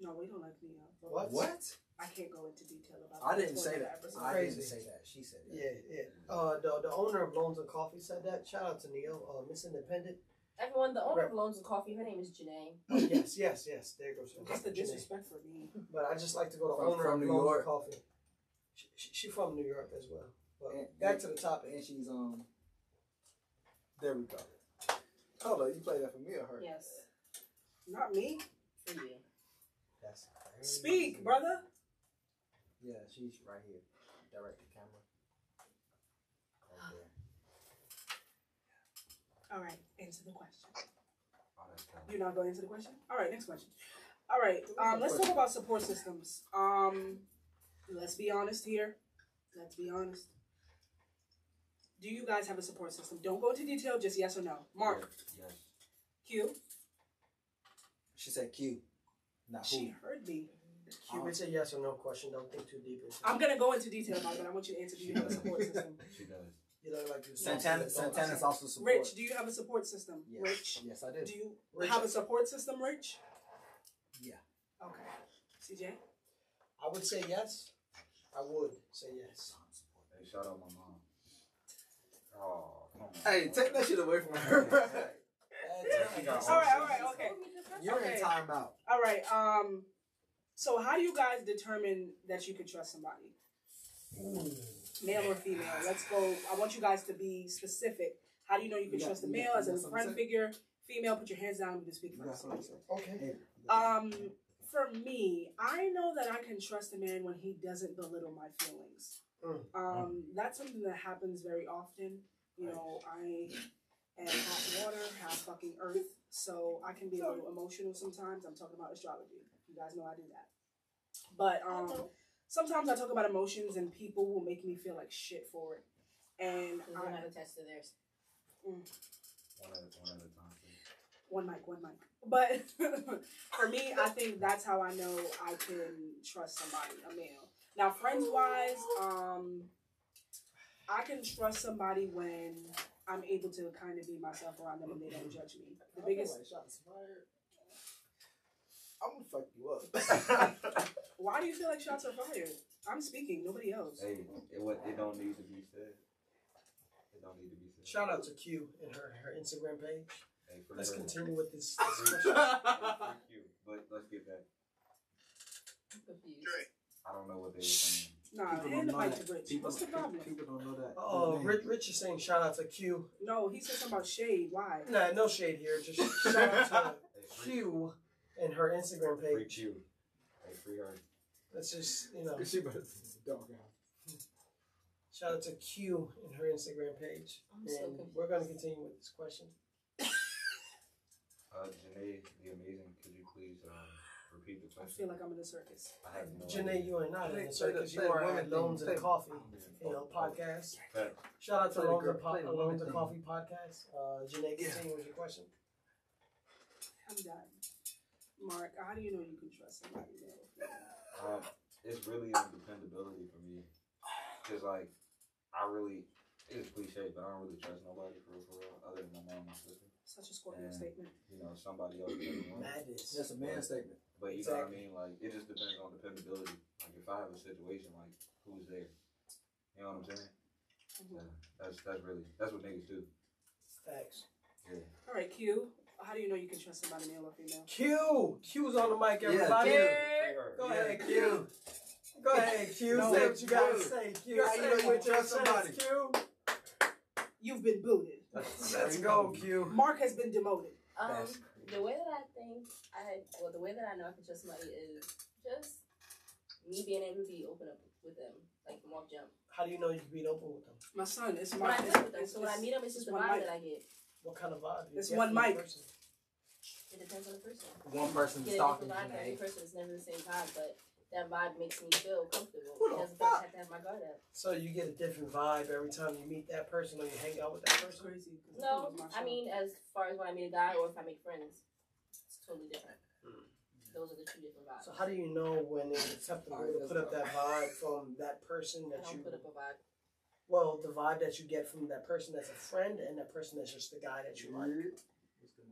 No, we don't like Ne-Yo. What? What? I can't go into detail about. I didn't say point that. the episode. I Crazy. didn't say that. She said that. Yeah, yeah. Uh, the the owner of Loans and Coffee said that. Shout out to Ne-Yo, uh, Miss Independent. Everyone, the owner of Loans and Coffee, her name is Janae. Oh, yes, yes, yes. There goes. What's the disrespect for me? But I just like to go to From- owner from of New Loans York. and Coffee. She, she, she from New York as well. But And- back to the topic. And she's um. There we go. Hold on, you play that for me or her? Yes, Not me. for you. That's crazy. Speak, brother. Yeah, she's right here. Direct the camera. Right there. All right, answer the question. Oh. You're not going to answer the question? All right, next question. All right, um, let's talk about support systems. Um, let's be honest here. Let's be honest. Do you guys have a support system? Don't go into detail, just yes or no. Mark, Yes. Q, She said Q. Not who. she heard me. Q, it's a yes or no question. Don't think too deep into it. I'm gonna go into detail about it, but I want you to answer. Do you have a support system? She does. You look like you Santana, Santana's also support. Rich, do you have a support system? Yes. Rich, Yes, I do. do you Rich- have a support system, Rich? Yeah. Okay. CJ? I would say yes. I would say yes. Hey, shout out my mom. Oh, come on. Hey, take that shit away from her. She All right, all right, okay. You're Okay. in timeout. All right. Um. So, how do you guys determine that you can trust somebody, male or female? Let's go. I want you guys to be specific. How do you know you can You trust a male you as a friend figure? Female, put your hands down. We can speak first. something to say? Okay. Um. For me, I know that I can trust a man when he doesn't belittle my feelings. Mm. Um. That's something that happens very often. You know, I am hot water, half fucking earth, so I can be a little emotional sometimes. I'm talking about astrology. You guys know I do that. But um, sometimes I talk about emotions and people will make me feel like shit for it. And Because they're I, not attached to theirs. One at, one at a time, please. one mic, one mic. But for me, I think that's how I know I can trust somebody, a male. Now, friends wise, um, I can trust somebody when I'm able to kind of be myself around them and they don't judge me. The biggest. like shots fired. I'm gonna fuck you up. Why do you feel like shots are fired? I'm speaking, nobody else. Hey, it, what, it don't need to be said. It don't need to be said. Shout out to Q and her her Instagram page. Hey, for Let's her. continue with this. Hey, this question. you, but let's get back. I'm confused. I don't know what they were saying. Nah, People hand don't know that. to Rich. People, What's the problem? People don't know that. Oh. Rich, Rich is saying shout out to Q. No, he said something about shade. Why? Nah, no shade here. Just shout out to Q and her Instagram page. free page. Q. Hey, free her. Let's just you know She better dog out. shout out to Q and her Instagram page. I'm And confused. we're gonna continue with this question. Uh, Janae, the amazing, could you please uh, repeat the I question? feel like I'm in a circus. I have no Janae, you are not in Play- the play circus. You are woman at thing. Loans and Coffee, idea. you know, podcast. Fact. Shout out to Play the Loans girl- and, po- play the Loans and thing. Coffee podcast. Uh, Janae, Yeah. continue with your question. I'm done. Mark, how do you know you can trust somebody? male? Um, it's really on dependability for me. Cause like, I really, it's cliche, but I don't really trust nobody for real, for real, other than my mom and my sister. Such a Scorpio Yeah. statement. You know, somebody else. doesn't know. Madness. That's a man statement. But you know what I mean? Like, it just depends on dependability. Like, if I have a situation, like, who's there? You know what I'm saying? Yeah, that's that's really that's what niggas do. Facts. Yeah. All right, Q. how do you know you can trust somebody, male or female? Q. Q's on the mic, Yeah, everybody. Q. Go Yeah, ahead, Q. Q. Go ahead, Q. No, say what you gotta Q. say. Q. You gotta say know you with can trust somebody. Q. You've been booted. Let's go, Q. Mark has been demoted. Um, That's the way that I think I well, the way that I know I can trust somebody is just me being able to be open up with them, like from off jump. How do you know you can be open with them? My son, it's When my. I It's, with them, it's, so when I meet them, it's just the one vibe mic. that I get. What kind of vibe? you It's get one from mic. person? It depends on the person. One person Get a stalking different. Every person is never the same vibe, but that vibe makes me feel comfortable. Who the It doesn't fuck? have to have my guard up. So you get a different vibe every time you meet that person or you hang out with that person. crazy. 'cause it No, I mean, as far as when I meet a guy or if I make friends, it's totally different. Hmm. Those are the two different vibes. So how do you know when it's acceptable to put up that vibe from that person I that don't you put up a vibe. well, the vibe that you get from that person that's a friend and that person that's just the guy that you like.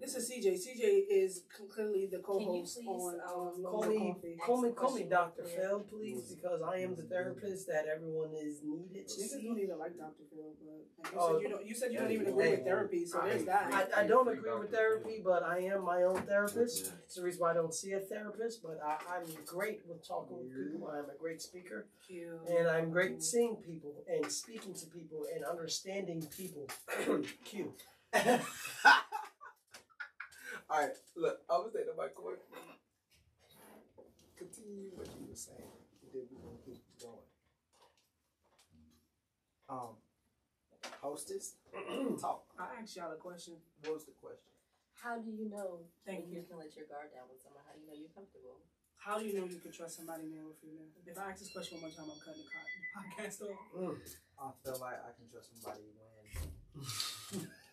This is CJ. CJ is clearly the co-host please, on um, um, Call Lonely me, Coffee. call me, Ask the call me Dr. more Phil, please, because I am the therapist that everyone is needed to Niggas don't even like Dr. Phil, but and you Oh, said you don't. You said you don't even agree hey, with therapy, so I there's that. I, I don't agree with therapy, but I am my own therapist. It's the reason why I don't see a therapist, but I, I'm great with talking with people. I'm a great speaker, Cute. and I'm great seeing people and speaking to people and understanding people. Q. All right, look, I was taking my court. Continue what you were saying, and then we're gonna keep going. Um, hostess, talk. I asked y'all a question. What was the question? How do you know Thank when you. you can let your guard down with someone? How do you know you're comfortable? How do you know you can trust somebody, male or female? If I ask this question one more time, I'm cutting the the podcast off. Mm. I feel like I can trust somebody when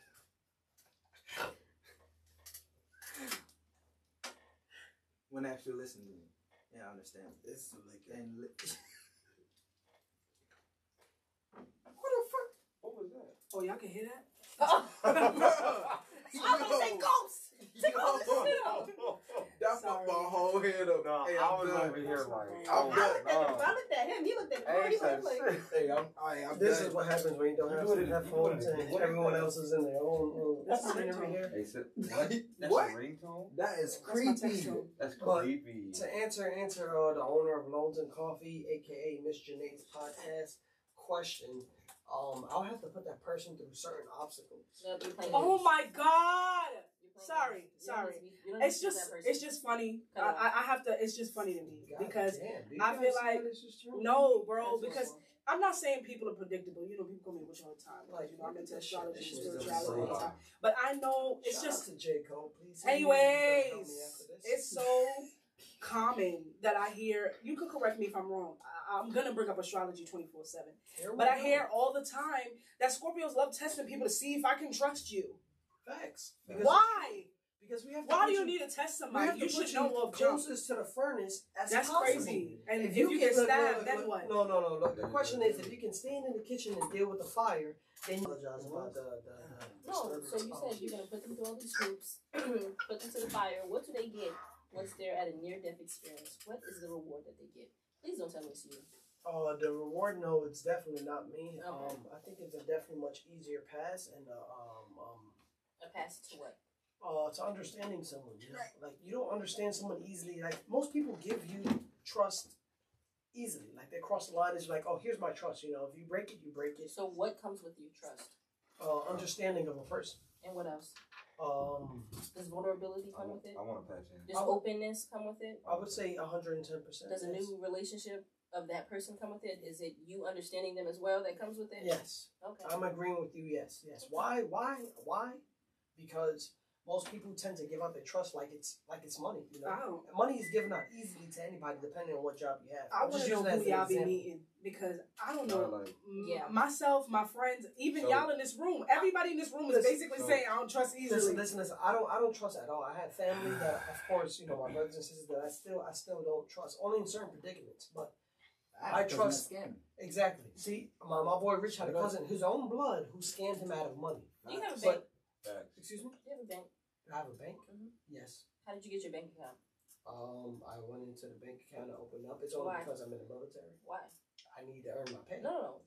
when they actually listen to me and understand me. It's like And li- What the fuck? What was that? Oh, y'all can hear that? I'm gonna say ghost. Take all this shit out. That fucked my whole head up. No, hey, I I'm was done. over here like, I'm I looked at him. I looked at him. He looked at me. I He was like. Hey, I'm, I, I'm This done. is what happens when you don't have do it some in- you headphones do and what- everyone else is in their own room. That's my ringtone. Hey, what? That's What? a ringtone? That is That's my creepy. tone. That's But- creepy. To answer, answer uh, the owner of Loans and Coffee, aka Miss Janae's podcast question, um, I'll have to put that person through certain obstacles. No, you're playing Oh my God! You're playing Sorry. You sorry. need to be- you don't need It's just, it's just funny. I, I, I have to. It's just funny to me because damn, I feel like- how this is true? no, bro. That's Because what's I'm not saying people are predictable. You know, people call me a witch all the time. Like, Like, you know, I'm into at astrology and spirituality all the time. But I know it's Shout just out to J Cole, please. Anyways, Help me after this. it's so common that I hear. You could correct me if I'm wrong. I, I'm gonna bring up astrology twenty four seven, but I hear all the time that Scorpios love testing people to see if I can trust you. Facts. Why? Because we have. To Why do you need to test We somebody? You put should know off jump. closest to the furnace as That's possible. crazy. And if, you, get look, stabbed, look, then look, what? No, no, no. Look, the question is, if you can stand in the kitchen and deal with the fire, then you apologize about the the. the No, so you said you're gonna put them through all these hoops, put them to the fire. What do they get once they're at a near-death experience? What is the reward that they get? Please don't tell me it's you. Uh, the reward, no, it's definitely not me. Okay. Um, I think it's a definitely much easier pass and uh, um um A pass to what? uh to understanding someone. You know? Like you don't understand someone easily. Like most people give you trust easily. Like they cross the line. It's like, oh, here's my trust. You know, if you break it, you break it. So what comes with your trust, Uh, understanding of a person. and what else? Um, Does vulnerability come want, with it? I want to patch in. Does I would- openness come with it? I would say 110. percent Does a new relationship of that person come with it? Is it you understanding them as well that comes with it? Yes, Okay. I'm agreeing with you. Yes, yes. Why? Why? Why? Because most people tend to give out their trust like it's like it's money. You know, I don't. money is given out easily to anybody depending on what job you have. I I'm want just to know using that who as an y'all be example. meeting because I don't Uh, know. like, Yeah. Myself, my friends, even So- y'all in this room, everybody in this room is Listen, basically so- saying I don't trust easily. Listen, listen, listen. I don't, I don't trust at all. I had family that, of course, you know, my brothers and sisters that I still, I still don't trust. Only in certain predicaments, but I trust- Scam. exactly. See, my, my boy Rich had a cousin, his own blood, who scammed him out of money. You have a But bank? facts. Excuse me, Do you have a bank? I have a bank. Mhm. Yes. How did you get your bank account? Um, I went into the bank account to open up. It's only Why? because I'm in the military. Why? I need to earn my pay. No, no, no.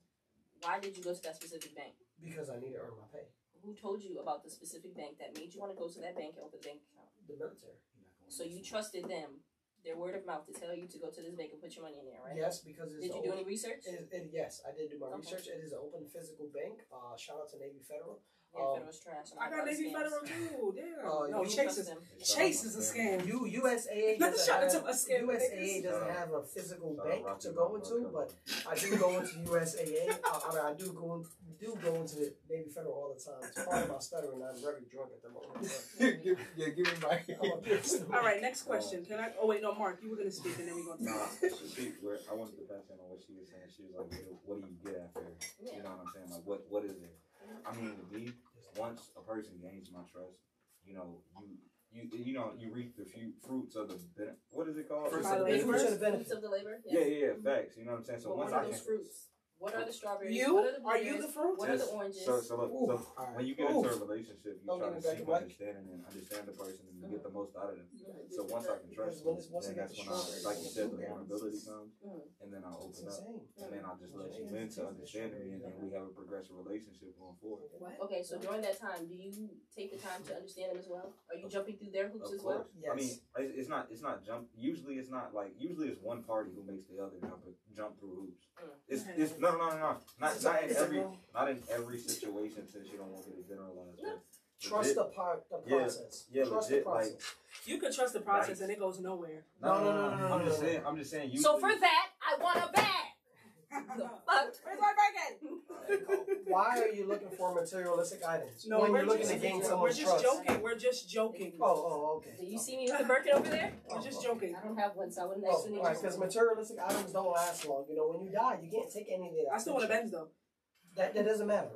Why did you go to that specific bank? Because I need to earn my pay. who told you about the specific bank that made you want to go to that bank and open a bank account? The military. So you trusted them, their word of mouth, to tell you to go to this bank and put your money in there, right? Yes, because it's Did a you do open- any research? It, it, yes, I did do my Okay. research. It is an open physical bank. Uh, shout out to Navy Federal. Yeah, um, Federal's trash. I got Navy. Federal too. Damn. Uh, no, Chase is. Chase is a scam. U, USAA Not doesn't shout out have, my scam USAA doesn't have a physical Shout bank to go into, Road but I do go into USAA. Uh, I mean, I do go do go into the Navy Federal all the time. It's part of my stuttering. I'm very drunk at the moment. but give, yeah, give me my. I'm a pissed. All right, next question. Can I? Oh wait, no, Mark, you were gonna speak, and then we are gonna. the Nah, next question. she, where I wanted to pass in on what she was saying. She was like, what, do- you get after? Yeah. You know what I'm saying? Like, what what is it? I mean, to me, once a person gains my trust, you know, you you you know, you reap the few fruits of the ben- what is it called? Fruits of the labor? Fruits of the labor. Yeah, yeah, yeah, facts. You know what I'm saying? So But once I are can, fruits? What are the strawberries? You What are the are you the fruit? What are the oranges? So, so look, Ooh, so all right. when you get Ooh. into a relationship, you Don't try to me back seek in black. understanding and understand the person and you get the most out of them. So once I can trust When you, it's- once then that's the when I, strawberries like you said, the vulnerability it's- comes, and then I'll open up, insane. and then I'll just let you into understanding me, and then we have a progressive relationship going forward. What? Okay, so during that time, do you take the time to understand them as well? Are you jumping through their hoops Of as well? Yes. I mean, it's it's not it's not jump. Usually, it's not like usually it's one party who makes the other jump jump through hoops. Mm. It's, it's no no no no no not It's a- not in it's every not in every situation since you don't want me to generalize. No. Trust the part, the process. yeah, Trust legit, the like- process. You can trust the process, Right. and it goes nowhere. No, no, no, no, no, I'm no, just no. saying. I'm just saying. You so usually- for that, I want a bag. The fuck? Where's my bag Why are you looking for materialistic items No, when we're you're looking just, to gain someone's trust. we're just trust? joking. We're just joking. Oh, oh, okay. Do you see me with the Birkin over there? We're oh, just oh. joking. I don't have one, so I wouldn't Oh, actually right, because materialistic items don't last long. You know, when you die, you can't take any of that. I still want a Benz though. That, that doesn't matter.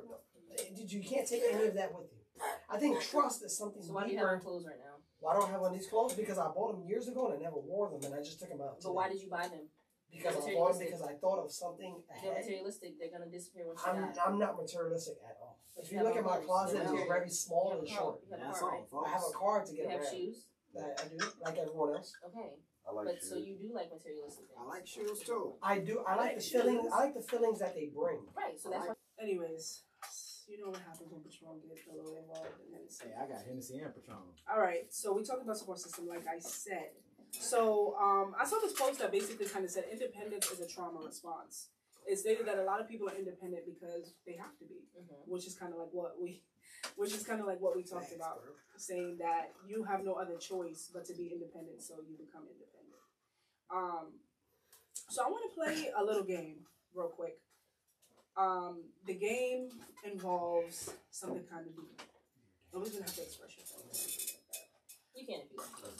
Did you can't take any of that with you. I think trust is something So why do you have deeper. clothes right now? Why don't I have of these clothes? Because I bought them years ago and I never wore them, and I just took them out. But why did you buy them? Because I bought them because I thought of something They're ahead. materialistic. They're gonna disappear once you I'm, die. I'm not materialistic at all. But If you you look at my house, closet, it's a- very small and short. You have a That's car, all, right? folks. I have a car to get You get have around. shoes. I, I do, like everyone else. Okay, I like but shoes. so you do like materialistic things, I like shoes too. I do. I like Like the feelings. I like the feelings that they bring. right? So that's why. Anyways, you know what happens when Patron gets a little involved, and then it's Hey, I got Hennessy and Patron. All right, so we talked about support system, like I said. So um, I saw this post that basically kind of said independence is a trauma response. It stated that a lot of people are independent because they have to be, Mhm. which is kind of like what we, which is kind of like what we talked about, saying that you have no other choice but to be independent, so you become independent. Um, so I want to play a little game real quick. Um, the game involves something kind of deep. Nobody's gonna have to express yourself. You can't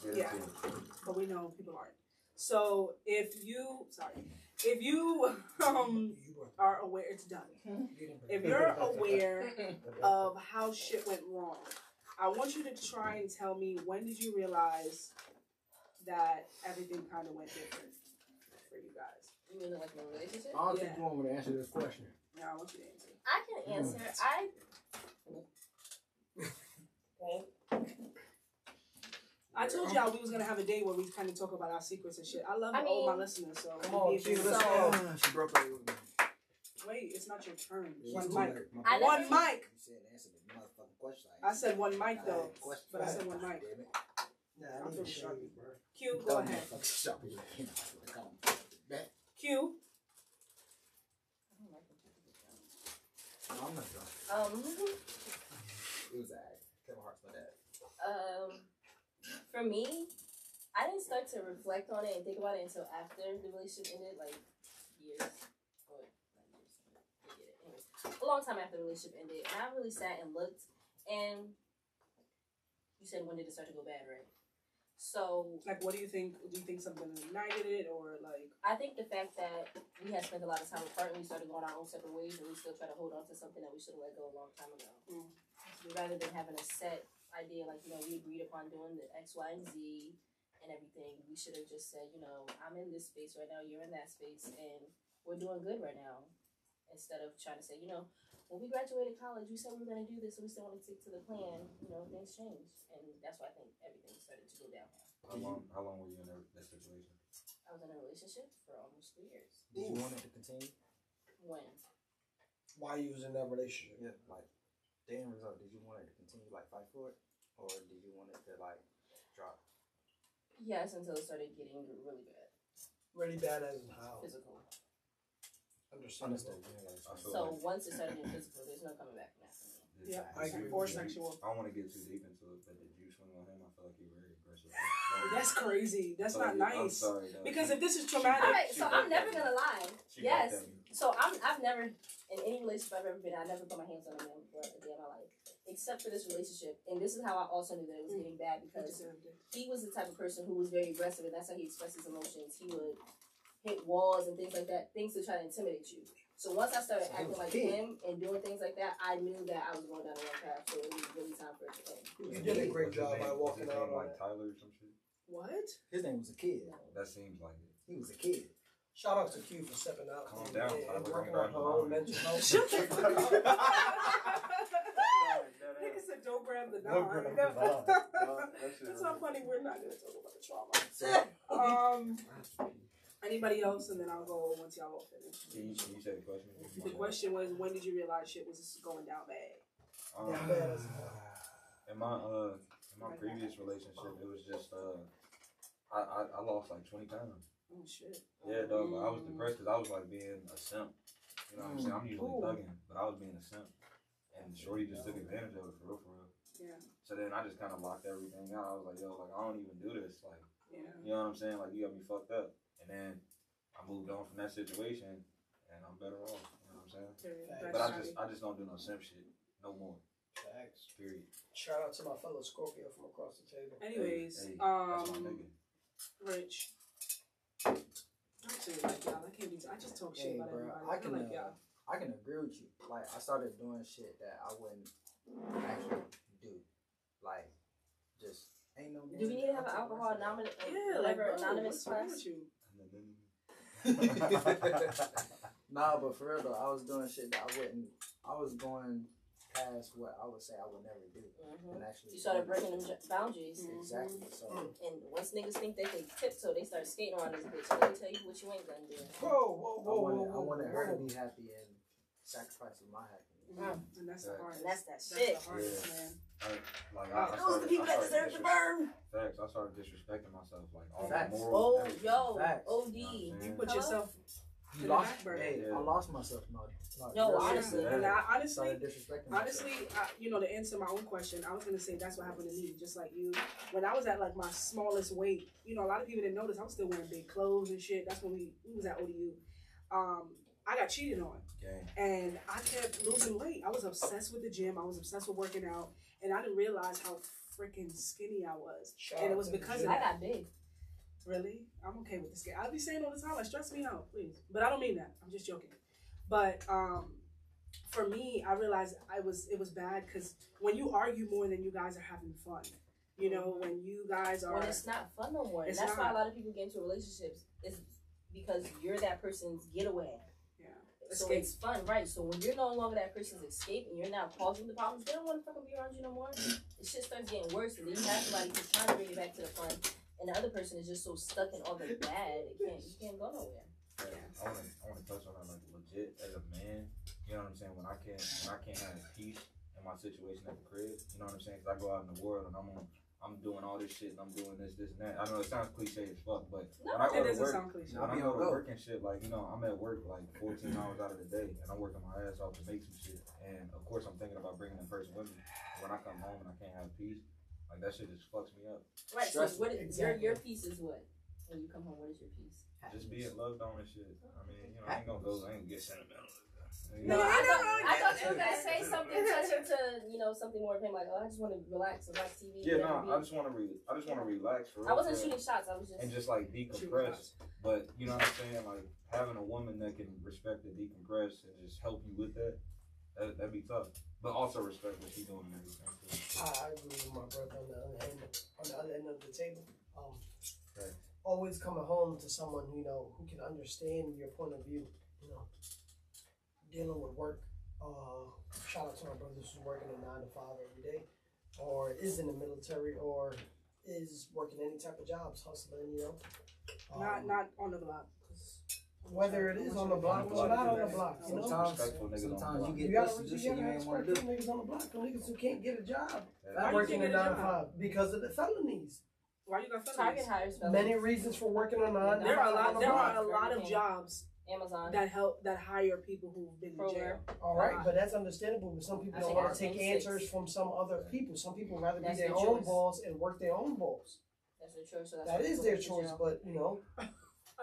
do that. Yeah. but we know people aren't. So if you, sorry, if you um are aware, it's done. If you're aware of how shit went wrong, I want you to try and tell me when did you realize that everything kind of went different for you guys. You mean like in a relationship? I don't think you want me to answer this question. Now I want you to answer. I can answer. I I told y'all we was gonna have a day where we kind of talk about our secrets and shit. I love I all my listeners, so Come on, if Q, you- let's So- go. Ah, she broke up with me. wait, it's not your turn. Yeah, One it's mic. too. I My One mic. You said answer the motherfucking question. I said one mic though, Alright, but I said one mic. Damn it. Nah, I'm I need from to show Sharpie. bro. Q, go ahead. Motherfucking Sharpie. You know, come on. Back. Q, I don't like when people get drunk. No, I'm not drunk. Um, It was alright. Kevin Hart's my dad. um, for me, I didn't start to reflect on it and think about it until after the relationship ended, like years or not years. I get it. Anyways, a long time after the relationship ended, and I really sat and looked. And you said when did it start to go bad, right? So like, what do you think? Do you think something ignited it, or like? I think the fact that we had spent a lot of time apart and we started going our own separate ways, and we still try to hold on to something that we should have let go a long time ago. Mm. Rather than having a set idea, like you know, we agreed upon doing the X, Y, and Z and everything, we should have just said, you know, I'm in this space right now, you're in that space, and we're doing good right now. Instead of trying to say, you know, when we graduated college, we said we were going to do this, and we still want to stick to the plan. You know, things changed, and that's why I think everything started to go downhill. How long? How long were you in that, that situation? I was in a relationship for almost three years. Did you want it to continue? When? Why you was in that relationship? Yeah, like the end result, did you want it to continue like fight for it, or did you want it to like drop? Yes, until it started getting really bad, Really bad as in how. physical. Understandable. Understood. Yeah, like, I So like- once it started getting physical, there's no coming back from that. Yeah, I I agree agree. Or sexual. I don't want to get too deep into it, but did you swing on him? I feel like you're very aggressive. That's crazy. That's not Sorry, I'm nice. sorry, though. Because She- if this is traumatic, All right, so I'm never gonna lie. she Yes. Barked at me. So I'm I've never in any relationship I've ever been, in, I never put my hands on a man before a day in my life, except for this relationship. And this is how I also knew that it was getting bad because he was the type of person who was very aggressive, and that's how he expressed his emotions. He would hit walls and things like that, things to try to intimidate you. So once I started So acting like kid. him and doing things like that, I knew that I was going down the wrong path. So it was really time for it to end. You did a great job name? by walking his out on like. Tyler or some shit. what? His name was a kid. That seems like it. He was a kid. Shout out to Q for stepping out Calm and, down, and, Tyler. and working on her own mental health. Shut the fuck up. Nigga That's said don't grab the Don't dog. grab the dog. That's not funny. We're not gonna talk about the trauma. Um, anybody else, and then I'll go once y'all all finish. Can you, can you say the question? The question was, when did you realize shit was going down bad? Um, Yeah, man, that's- in my uh in my previous relationship, it was just uh I I, I lost like twenty pounds. Oh shit. Yeah, dog. But I was depressed because I was like being a simp. You know what I'm saying? I'm usually Ooh. thugging, but I was being a simp, and Shorty just took advantage of it for real, for real. Yeah. So then I just kind of locked everything out. I was like, yo, like I don't even do this. Like, Yeah. you know what I'm saying? Like you got me fucked up. And then I moved on from that situation, and I'm better off. You know what I'm saying? Period. But I just I just don't do no simp shit no more. Facts. Period. Shout out to my fellow Scorpio from across the table. Anyways, Hey, hey, that's my um, nigga. Rich. Actually, like y'all, I can't be. I just talk shit Hey, about bro, everybody. I I can, like uh. I can agree with you. Like I started doing shit that I wouldn't actually do. Like just ain't no. Do we need to have an alcohol anonymous, Yeah, like whatever bro, anonymous what's wrong class? with you? nah, but for real though, I was doing shit that I wouldn't. I was going past what I would say I would never do, Mhm. and actually You started breaking them j- boundaries, exactly. So and once niggas think they can tiptoe, they start skating around this bitch. They tell you what you ain't gonna do. Whoa, whoa, I whoa, whoa, wanted, I whoa, her to whoa. be happy and sacrificing my happiness. Mm, And that's the hardest. And that's that That's shit. the hardest, Yeah. man. I, like, Oh, I, I Those are started, the people I that deserve to burn. Facts. I started disrespecting myself, like all Facts. my morals. Oh, everything. yo, Facts. OD. You know You put Hello? yourself. You lost, hey, Yeah. I lost myself. No, no, No, honestly. shit. I, honestly, Honestly. I, you know, to answer my own question, I was gonna say that's what happened to me, just like you. When I was at like my smallest weight, you know, a lot of people didn't notice I was still wearing big clothes and shit. That's when we we was at ODU. Um, I got cheated on, Gang. and I kept losing weight. I was obsessed with the gym. I was obsessed with working out, and I didn't realize how freaking skinny I was. Shout And it was because of I got big. Really? I'm okay with this guy. I'll be saying all the time, like, stress me out, please. But I don't mean that. I'm just joking. But um, for me, I realized I was it was bad because when you argue more than you guys are having fun, you know, when you guys are When it's not fun no more. That's why a lot of people get into relationships is because you're that person's getaway. yeah, So Escape. it's fun, right? So when you're no longer that person's escape and you're not causing the problems, they don't want to fucking be around you no more. It shit starts getting worse, and then you have somebody who's trying to bring you back to the fun, and the other person is just so stuck in all the bad, it can't you can't go nowhere. Yeah. I want to I want to touch on that like legit as a man. You know what I'm saying? When I can't when I can't have peace in my situation at the crib. You know what I'm saying? Because I go out in the world and I'm on. I'm doing all this shit and I'm doing this, this, and that. I know it sounds cliche as fuck, but No, when I go It to work, sound cliche. when I I'll be go to work and shit, like you know, I'm at work like 14 hours out of the day, and I'm working my ass off to make some shit. And of course, I'm thinking about bringing the person with me. When I come home and I can't have peace, like that shit just fucks me up. Right. So Stressful. what is, Exactly. your your piece is what? When you come home, what is your piece? Just being loved on and shit. I mean, you know, I ain't gonna go, I ain't gonna get sentimental. You No, know? I thought I thought you were gonna say something touching to you know something more of him like oh I just want to relax and watch TV. Yeah, and no, I just want to re- I just want to relax for real. I wasn't shooting shots. I was just. and just like decompress. But you know what I'm saying? Like having a woman that can respect and decompress and just help you with that, that that'd be tough. But also respect what she's doing and everything. I I agree with my brother on the other end, on the other end of the table. Um, Right. always coming home to someone you know who can understand your point of view. You know, dealing with work. Uh, shout out to my brothers who's working a nine to five every day, or is in the military, or is working any type of jobs, hustling. You know, Not Um, not on the block. 'Cause Whether it is on the block or not on the block, you know. Sometimes, Respectful niggas on the sometimes you get You gotta, you position you gotta respect to them niggas on the block, them niggas who can't get a job Yeah. Why working a get a nine job? five because of the felonies. Why you got Target felonies? hires fellas. Many reasons for working on nine. There are a lot. There are a lot of jobs Amazon. that help that hire people who've been in jail. All right, but that's understandable. But some people I don't want to take think six. answers from some other people. Some people rather be their their own choice. boss and work their own boss. That's their choice. So that's That why is people their choice, but you know,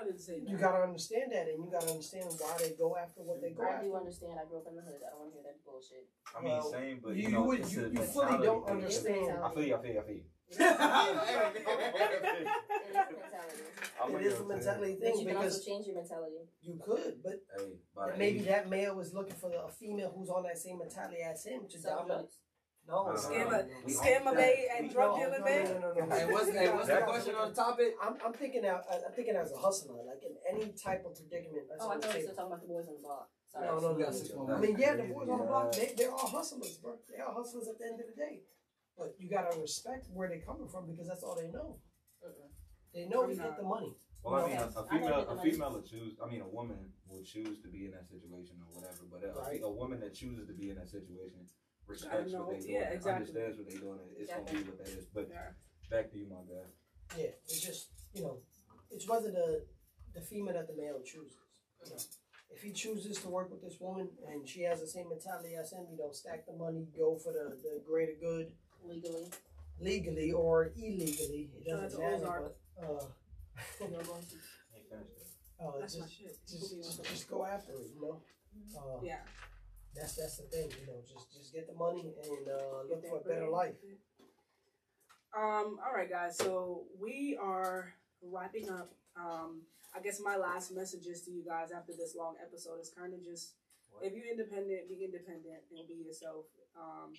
I didn't say that. you gotta understand that, and you gotta understand why they go after what they go I do understand. I grew up in the hood. I don't want to hear that bullshit. I mean, Well, same, but you- you, you know, would- it's you- a you fully don't thing. understand. I feel you. I feel you. I feel you. It is a mentality. I'm It with is you, a I'm mentality But thing you can also change your mentality. you could, but. Hey, maybe age- that male is looking for a female who's on that same mentality as him to Sell dominate. Drugs. No, No, no, Scam no, a no, we scam a all- bay and No, drug no, dealer no, bay. no, no, no, no. Hey, what's, hey, what's the question on the topic? I'm, I'm thinking out. I'm thinking as a hustler, like in any type of predicament. That's Oh, I the thought you were still talking about the boys on the block. Sorry. No, no, no. got six more I mean, yeah, the boys on the block, they, they're all hustlers, bro. They are hustlers at the end of the day. But you gotta respect where they're coming from because that's all they know. They know I'm to not. get the money. Well, I mean, Yes, a, a I think female, a female will choose. I mean, a woman will choose to be in that situation or whatever. But a, Right. a woman that chooses to be in that situation respects know. what they're doing, Yeah, exactly. understands what they're doing. and It's gonna be what that is. But Yeah. back to you, my guy. Yeah, it's just you know, it's whether the the female that the male chooses. You know, if he chooses to work with this woman and she has the same mentality as him, you know, stack the money, go for the, the greater good, Legally. legally or illegally, it Shout out doesn't to matter. Ozark. But, uh, You're going to. Hey, finish uh, That's my just, shit. just, just, just go after it. You know, uh, Yeah. That's that's the thing. You know, just just get the money and uh, look for a better life. Um, all right, guys. So we are wrapping up. Um, I guess my last messages to you guys after this long episode is kind of just if you're independent, be independent and be yourself. Um,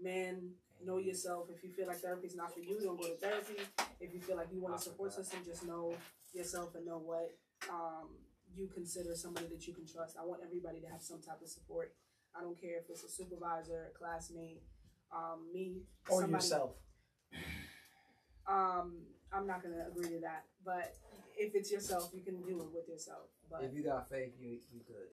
man, know yourself. If you feel like therapy is not for you, don't go to therapy. If you feel like you want a support system, just know yourself and know what um, you consider somebody that you can trust. I want everybody to have some type of support. I don't care if it's a supervisor, a classmate, um, me, Or somebody- yourself. um, I'm not gonna agree to that. But if it's yourself, you can do it with yourself. But If you got faith, you you good.